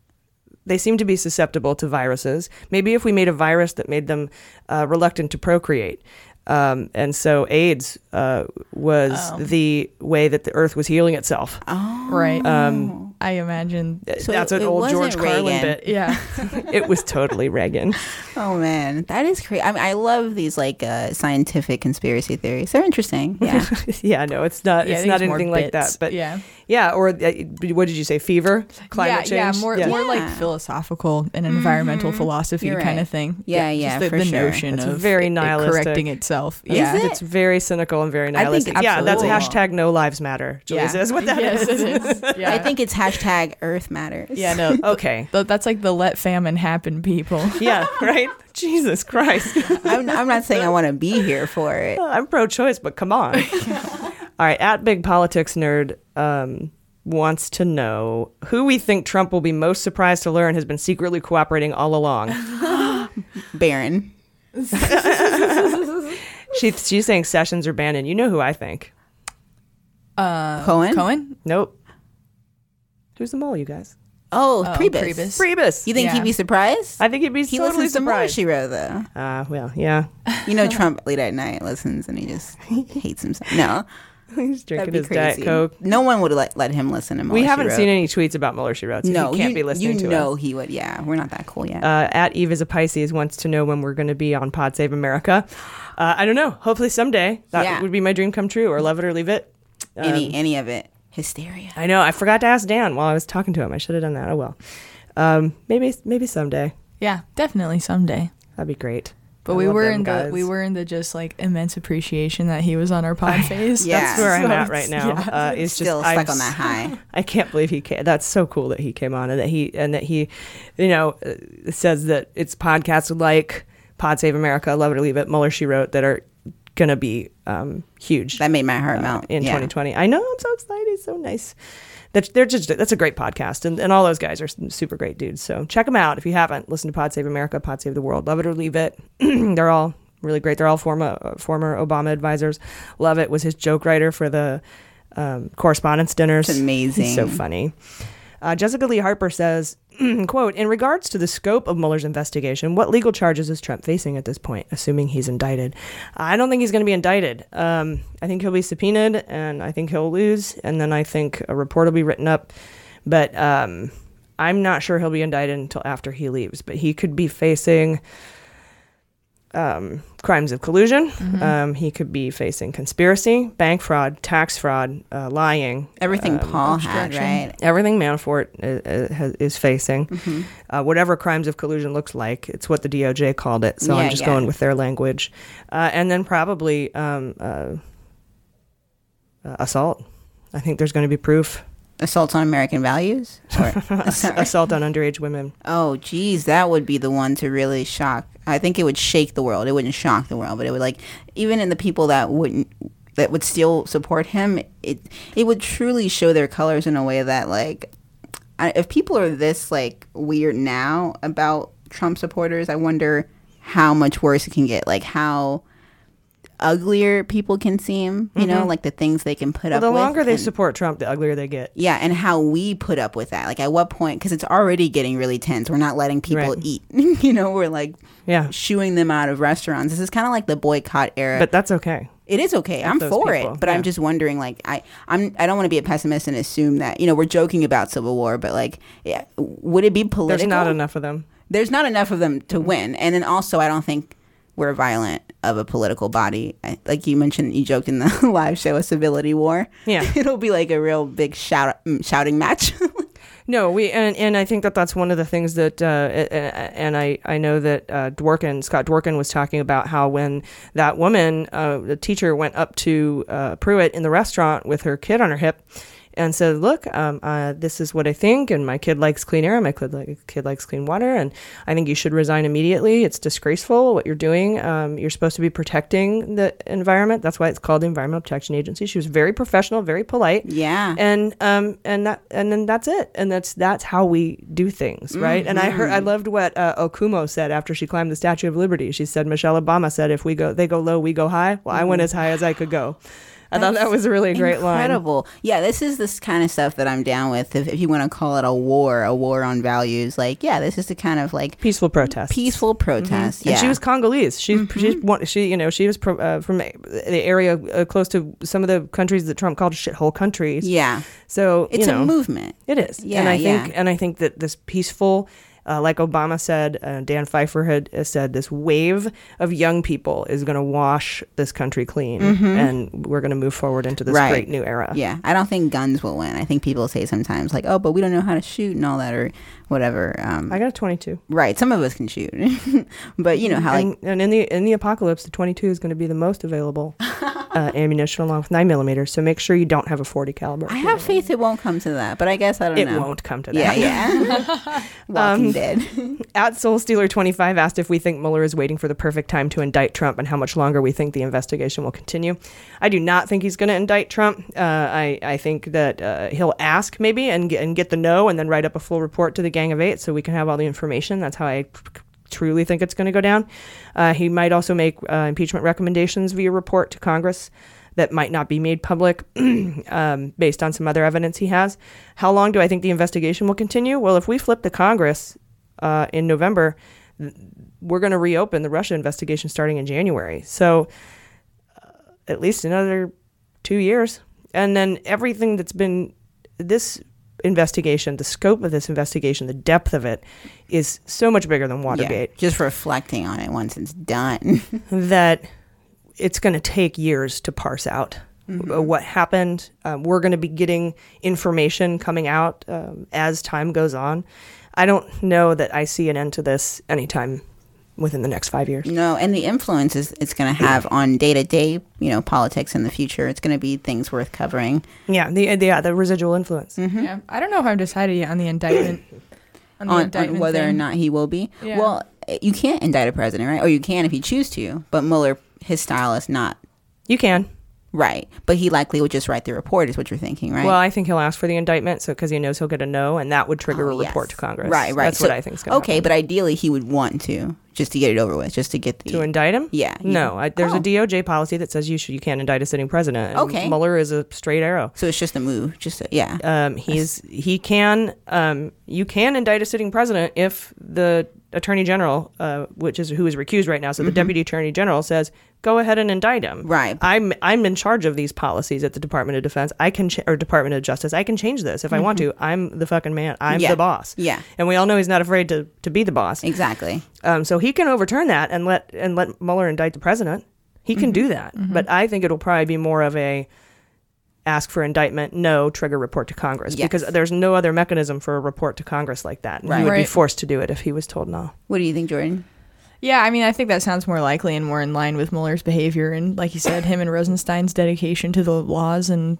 They seem to be susceptible to viruses. Maybe if we made a virus that made them uh, reluctant to procreate. Um, and so AIDS uh, was Oh. the way that the Earth was healing itself. Oh, Right. Um, I imagine. So that's it- an it old George Carlin Reagan. bit. Yeah. [LAUGHS] it was totally Reagan. [LAUGHS] Oh man, that is crazy. I, mean, I love these like uh, scientific conspiracy theories. They're interesting. [LAUGHS] Yeah. yeah, no, it's not. Yeah, I it's think not more anything like bits. that. But Yeah. yeah. Or uh, what did you say? Fever, climate yeah, change. Yeah, more more like philosophical and environmental philosophy You're kind right. of thing. Yeah, yeah, just the, for the sure. notion It's of very it- it nihilistic. correcting itself. Yeah, It's very cynical and very nihilistic. yeah, that's absolutely. hashtag No Lives Matter. Yeah. is what that Yes, is. it is. Yeah. I think it's hashtag Earth matters. Yeah, no. [LAUGHS] Okay. th- that's like the let famine happen people. [LAUGHS] yeah, right. Jesus Christ. I'm, I'm not saying I want to be here for it. I'm pro-choice, but come on. [LAUGHS] All right, at Big Politics Nerd um, wants to know who we think Trump will be most surprised to learn has been secretly cooperating all along. [GASPS] Barron. she, she's saying Sessions or Bannon. You know who I think? Uh, Cohen? Cohen? Nope. Who's the mole, you guys? Oh, Oh, Priebus. Priebus. Priebus. You think Yeah. he'd be surprised? I think he'd be He totally listens to Mueller she wrote though. Uh, well, yeah. [LAUGHS] You know, Trump late at night listens and he just [LAUGHS] hates himself. No, [LAUGHS] He's drinking that'd be his Diet crazy. Coke. No one would let, let him listen to. Mueller, We haven't seen any tweets about Mueller, she wrote. So No, he can't you, be listening you to know us. he would. Yeah, we're not that cool yet. Uh, at Eve is a Pisces wants to know when we're going to be on Pod Save America. Uh, I don't know. Hopefully someday. That Yeah. would be my dream come true, or love it or leave it. any Um, any of it, hysteria. I know. I forgot to ask Dan while I was talking to him. I should have done that. Oh well. Um, maybe maybe someday. Yeah, definitely someday. That'd be great. But I we were in guys. the we were in the just like immense appreciation that he was on our [LAUGHS] pod phase. Yeah. That's where I'm at right [LAUGHS] now. yeah. Uh, it's just Still I'm stuck on that high. [LAUGHS] I can't believe he came. That's so cool that he came on and that he and that he, you know, uh, says that it's podcasts like Pod Save America, Love It or Leave It, Mueller She Wrote that are gonna be um, huge. That made my heart uh, melt in Yeah. 2020. I know. I'm so excited. So nice. That they're just that's a great podcast, and, and all those guys are super great dudes. So check them out if you haven't. Listen to Pod Save America, Pod Save the World, Lovett or Leave It. [CLEARS THROAT] they're all really great. They're all former uh, former Obama advisors. Love It was his joke writer for the um, correspondence dinners. It's amazing. He's so funny. Uh, Jessica Lee Harper says, [CLEARS THROAT] quote, in regards to the scope of Mueller's investigation, what legal charges is Trump facing at this point, assuming he's indicted? I don't think he's going to be indicted. Um, I think he'll be subpoenaed and I think he'll lose. And then I think a report will be written up. But um, I'm not sure he'll be indicted until after he leaves. But he could be facing um, crimes of collusion. Mhm. Um, he could be facing conspiracy, bank fraud, tax fraud, uh, lying. Everything um, Paul had, right? Everything Manafort is, is, facing. Mhm. Uh, whatever crimes of collusion looks like, it's what the DOJ called it. So Yeah, I'm just yeah. going with their language. Uh, and then probably um, uh, assault. I think there's going to be proof. Assault on American values? Or, [LAUGHS] [LAUGHS] assault on underage women. Oh, geez, that would be the one to really shock. I think it would shake the world. It wouldn't shock the world, but it would like even in the people that wouldn't that would still support him. It it would truly show their colors in a way that like I, if people are this like weird now about Trump supporters, I wonder how much worse it can get. Like how uglier people can seem. You know, Mhm. like the things they can put Well, up the longer they and- support Trump, the uglier they get. yeah, and how we put up with that. Like at what point? Because it's already getting really tense. We're not letting people Right. eat. [LAUGHS] you know, we're like yeah shooing them out of restaurants. This is kind of like the boycott era. But that's okay. It is okay. I'm for people, it, but yeah. I'm just wondering. Like, I, I'm, I don't want to be a pessimist and assume that you know we're joking about civil war, but like, yeah, would it be political? There's not enough of them. There's not enough of them to win, and then also I don't think we're violent of a political body. I, like you mentioned, you joked in the [LAUGHS] live show, a civility war. Yeah. [LAUGHS] it'll be like a real big shout, mm, shouting match. [LAUGHS] No, we and, and I think that that's one of the things that uh, and I I know that uh, Dworkin Scott Dworkin was talking about how when that woman uh, the teacher went up to uh, Pruitt in the restaurant with her kid on her hip and said, "Look, um, uh, this is what I think, and my kid likes clean air, and my kid, like, kid likes clean water, and I think you should resign immediately. It's disgraceful what you're doing. Um, you're supposed to be protecting the environment. That's why it's called the Environmental Protection Agency." She was very professional, very polite. Yeah. And um and that and then that's it. And that's that's how we do things, right? And I heard I Mhm. loved what uh, Okoumou said after she climbed the Statue of Liberty. She said Michelle Obama said, "If we go, they go low, we go high." Well, I went as high as I could go. I thought that was a really great line. Incredible. Yeah, this is this kind of stuff that I'm down with. If, if you want to call it a war, a war on values, like yeah, this is the kind of like peaceful protest. Peaceful protest. Mm-hmm. And she was Congolese. She's she's one, she you know she was pro, uh, from the area uh, close to some of the countries that Trump called shithole countries. Yeah. So It's you a movement. It is. Yeah, and I yeah. think and I think that this peaceful. Uh, like Obama said, uh, Dan Pfeiffer had uh, said, this wave of young people is going to wash this country clean, Mhm. and we're going to move forward into this Right. great new era. Yeah, I don't think guns will win. I think people say sometimes like, "Oh, but we don't know how to shoot and all that," or whatever. Um, I got a 22. right, some of us can shoot, [LAUGHS] but you know how like and, and in the in the apocalypse, the 22 is going to be the most available [LAUGHS] uh, ammunition along with nine millimeters. So make sure you don't have a 40 caliber. I have faith it won't come to that, but I guess I don't It know. It won't come to Yeah, that. yeah. [LAUGHS] Walking Um, Dead. [LAUGHS] At Soul Stealer 25 asked if we think Mueller is waiting for the perfect time to indict Trump and how much longer we think the investigation will continue. I do not think he's going to indict Trump. Uh, I, I think that uh, he'll ask maybe and get, and get the no and then write up a full report to the Gang of Eight so we can have all the information. That's how I truly think it's going to go down. Uh, he might also make uh, impeachment recommendations via report to Congress that might not be made public [CLEARS THROAT] um, based on some other evidence he has. How long do I think the investigation will continue? Well, if we flip the Congress uh, in November, we're going to reopen the Russia investigation starting in January. So uh, at least another two years. And then everything that's been this investigation, the scope of this investigation, the depth of it is so much bigger than Watergate. Yeah, just reflecting on it once it's done. [LAUGHS] that it's going to take years to parse out uh, what happened. Um, we're going to be getting information coming out um, as time goes on. I don't know that I see an end to this anytime within the next five years. No, and the influences it's going to have on day to day, you know, politics in the future. It's going to be things worth covering. Yeah, the the, yeah, the residual influence. Mm-hmm. Yeah, I don't know if I've decided yet on the indictment. [CLEARS THROAT] On, the On, on indictment whether or not he will be. Yeah. Well, eh, you can't indict a president, right? Or you can if you choose to. But Mueller, his style is not. You can. Right. But he likely would just write the report, is what you're thinking, right? Well, I think he'll ask for the indictment, so because he knows he'll get a no, and that would trigger Oh, a report yes. to Congress. Right, right. That's So- what I think is going to Okay, but ideally he would want to, just to get it over with, just to get the. To indict him? Yeah. No, I, there's Oh. a DOJ policy that says you should you can't indict a sitting president. Okay. Mueller is a straight arrow. So it's just a move, just a, yeah. Um, he's he can um, you can indict a sitting president if the attorney general, uh, which is who is recused right now, so the Mhm. deputy attorney general says go ahead and indict him. Right. I'm I'm in charge of these policies at the Department of Defense. I can ch- or Department of Justice. I can change this if I want Mhm. to. I'm the fucking man. I'm Yeah. the boss. Yeah. And we all know he's not afraid to to be the boss. Exactly. Um, so he can overturn that and let and let Mueller indict the president. He can Mhm. do that. Mhm. But I think it'll probably be more of a ask for indictment, no trigger report to Congress Yes. because there's no other mechanism for a report to Congress like that. And Right. He would be forced to do it if he was told no. What do you think, Jordan? Yeah, I mean, I think that sounds more likely and more in line with Mueller's behavior, and like you said, him and Rosenstein's dedication to the laws and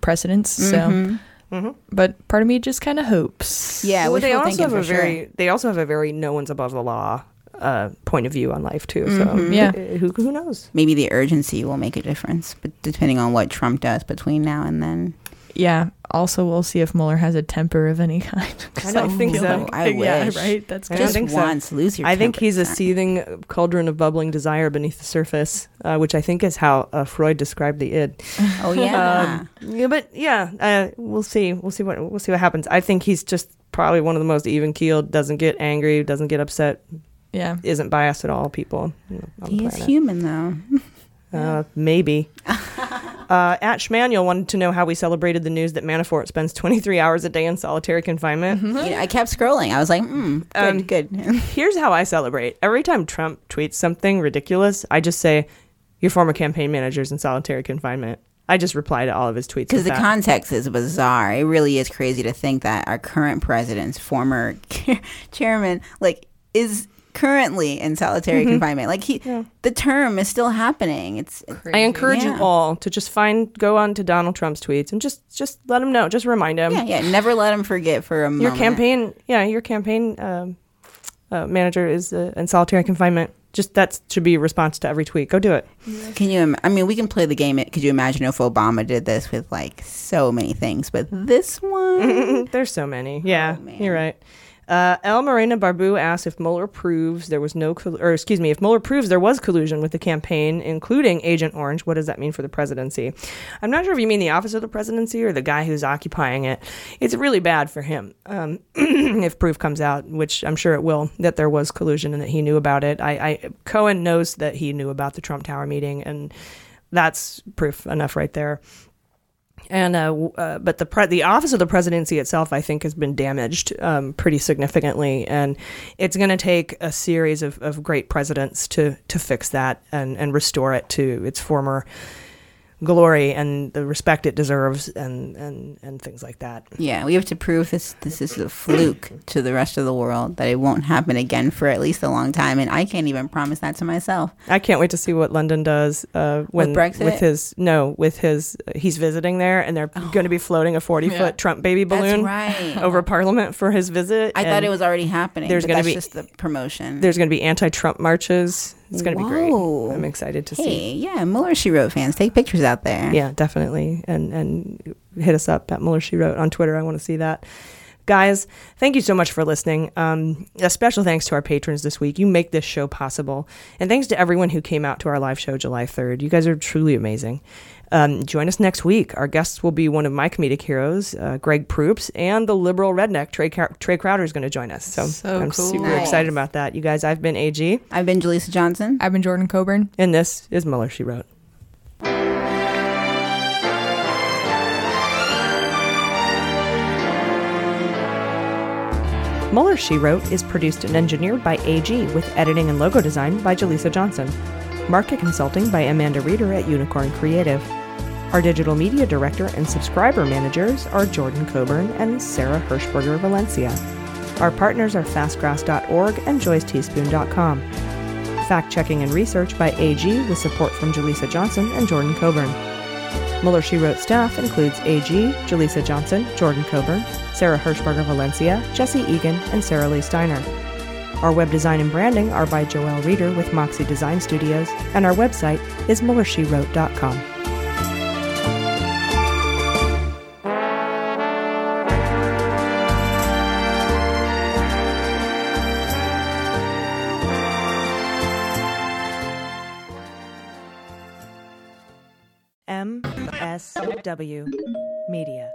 precedents. So, Mhm. Mhm. but part of me just kind of hopes. Yeah, well, they wishful also have a sure. very they also have a very no one's above the law uh, point of view on life too. So Mhm. Yeah. who who knows? Maybe the urgency will make a difference, but depending on what Trump does between now and then. Yeah. Also, we'll see if Mueller has a temper of any [LAUGHS] kind. I don't think so. like- I [LAUGHS] yeah, wish. right. That's good. don't Just think so. once, lose your I think he's a It's seething cauldron of bubbling desire beneath the surface, uh, which I think is how uh, Freud described the id. Oh yeah. [LAUGHS] Um, yeah, but yeah, uh, we'll see. We'll see what we'll see what happens. I think he's just probably one of the most even keeled. Doesn't get angry. Doesn't get upset. Yeah. Isn't biased at all. People. you know, the he is human though. Uh, maybe. [LAUGHS] uh, at Schmanuel wanted to know how we celebrated the news that Manafort spends 23 hours a day in solitary confinement. You know, I kept scrolling. I was like, mm, good, Um, good. [LAUGHS] Here's how I celebrate. Every time Trump tweets something ridiculous, I just say, "Your former campaign manager's in solitary confinement." I just reply to all of his tweets Because the that. context is bizarre. It really is crazy to think that our current president's former [LAUGHS] chairman, like, is currently in solitary Mhm. confinement. Like he, the term is still happening. It's I encourage Yeah. you all to just find, go on to Donald Trump's tweets and just, just let him know, just remind him. yeah, yeah. Never let him forget for a Your moment. campaign, yeah, your campaign um, uh, manager is uh, in solitary confinement. Just that should be a response to every tweet. Go do it. Can you? im- I mean, we can play the game. Could you imagine if Obama did this with like so many things, but this [LAUGHS] one? There's so many. Yeah, you're right. Uh, El Morena Barbu asks if Mueller proves there was no, col- or excuse me, if Mueller proves there was collusion with the campaign, including Agent Orange, what does that mean for the presidency? I'm not sure if you mean the office of the presidency or the guy who's occupying it. It's really bad for him um, [CLEARS THROAT] if proof comes out, which I'm sure it will, that there was collusion and that he knew about it. I, I Cohen knows that he knew about the Trump Tower meeting, and that's proof enough right there. And uh, uh, but the pre- the office of the presidency itself, I think, has been damaged um, pretty significantly, and it's going to take a series of, of great presidents to to fix that and and restore it to its former glory and the respect it deserves, and and and things like that. Yeah, we have to prove this. This is a fluke to the rest of the world that it won't happen again for at least a long time, and I can't even promise that to myself. I can't wait to see what London does uh, when Brexit? with his no with his he's visiting there, and they're going to be floating a forty Yeah. foot Trump baby That's balloon right. over Parliament for his visit. I thought it was already happening. There's but going to be just the promotion. There's going to be anti-Trump marches. It's going to be great. I'm excited to hey, see. yeah, Mueller she wrote fans take pictures out there. Yeah, definitely. And and hit us up at Mueller She Wrote on Twitter. I want to see that. Guys, thank you so much for listening. Um, a special thanks to our patrons this week. You make this show possible. And thanks to everyone who came out to our live show July 3rd. You guys are truly amazing. Um, join us next week. Our guests will be one of my comedic heroes, uh, Greg Proops, and the liberal redneck, Trey, Car- Trey Crowder, is going to join us. So, So I'm cool. super Nice. excited about that. You guys, I've been AG. I've been Jaleesa Johnson. I've been Jordan Coburn. And this is Mueller, She Wrote. Mueller, She Wrote is produced and engineered by AG with editing and logo design by Jaleesa Johnson. Market consulting by Amanda Reeder at Unicorn Creative. Our digital media director and subscriber managers are Jordan Coburn and Sarah Hirschberger Valencia. Our partners are fastgrass.org and joysteaspoon.com. Fact checking and research by AG with support from Jaleesa Johnson and Jordan Coburn. Mueller She Wrote staff includes AG, Jaleesa Johnson, Jordan Coburn, Sarah Hirschberger Valencia, Jesse Egan, and Sarah Lee Steiner. Our web design and branding are by Joelle Reeder with Moxie Design Studios, and our website is MuellerSheWrote.com. MSW Media.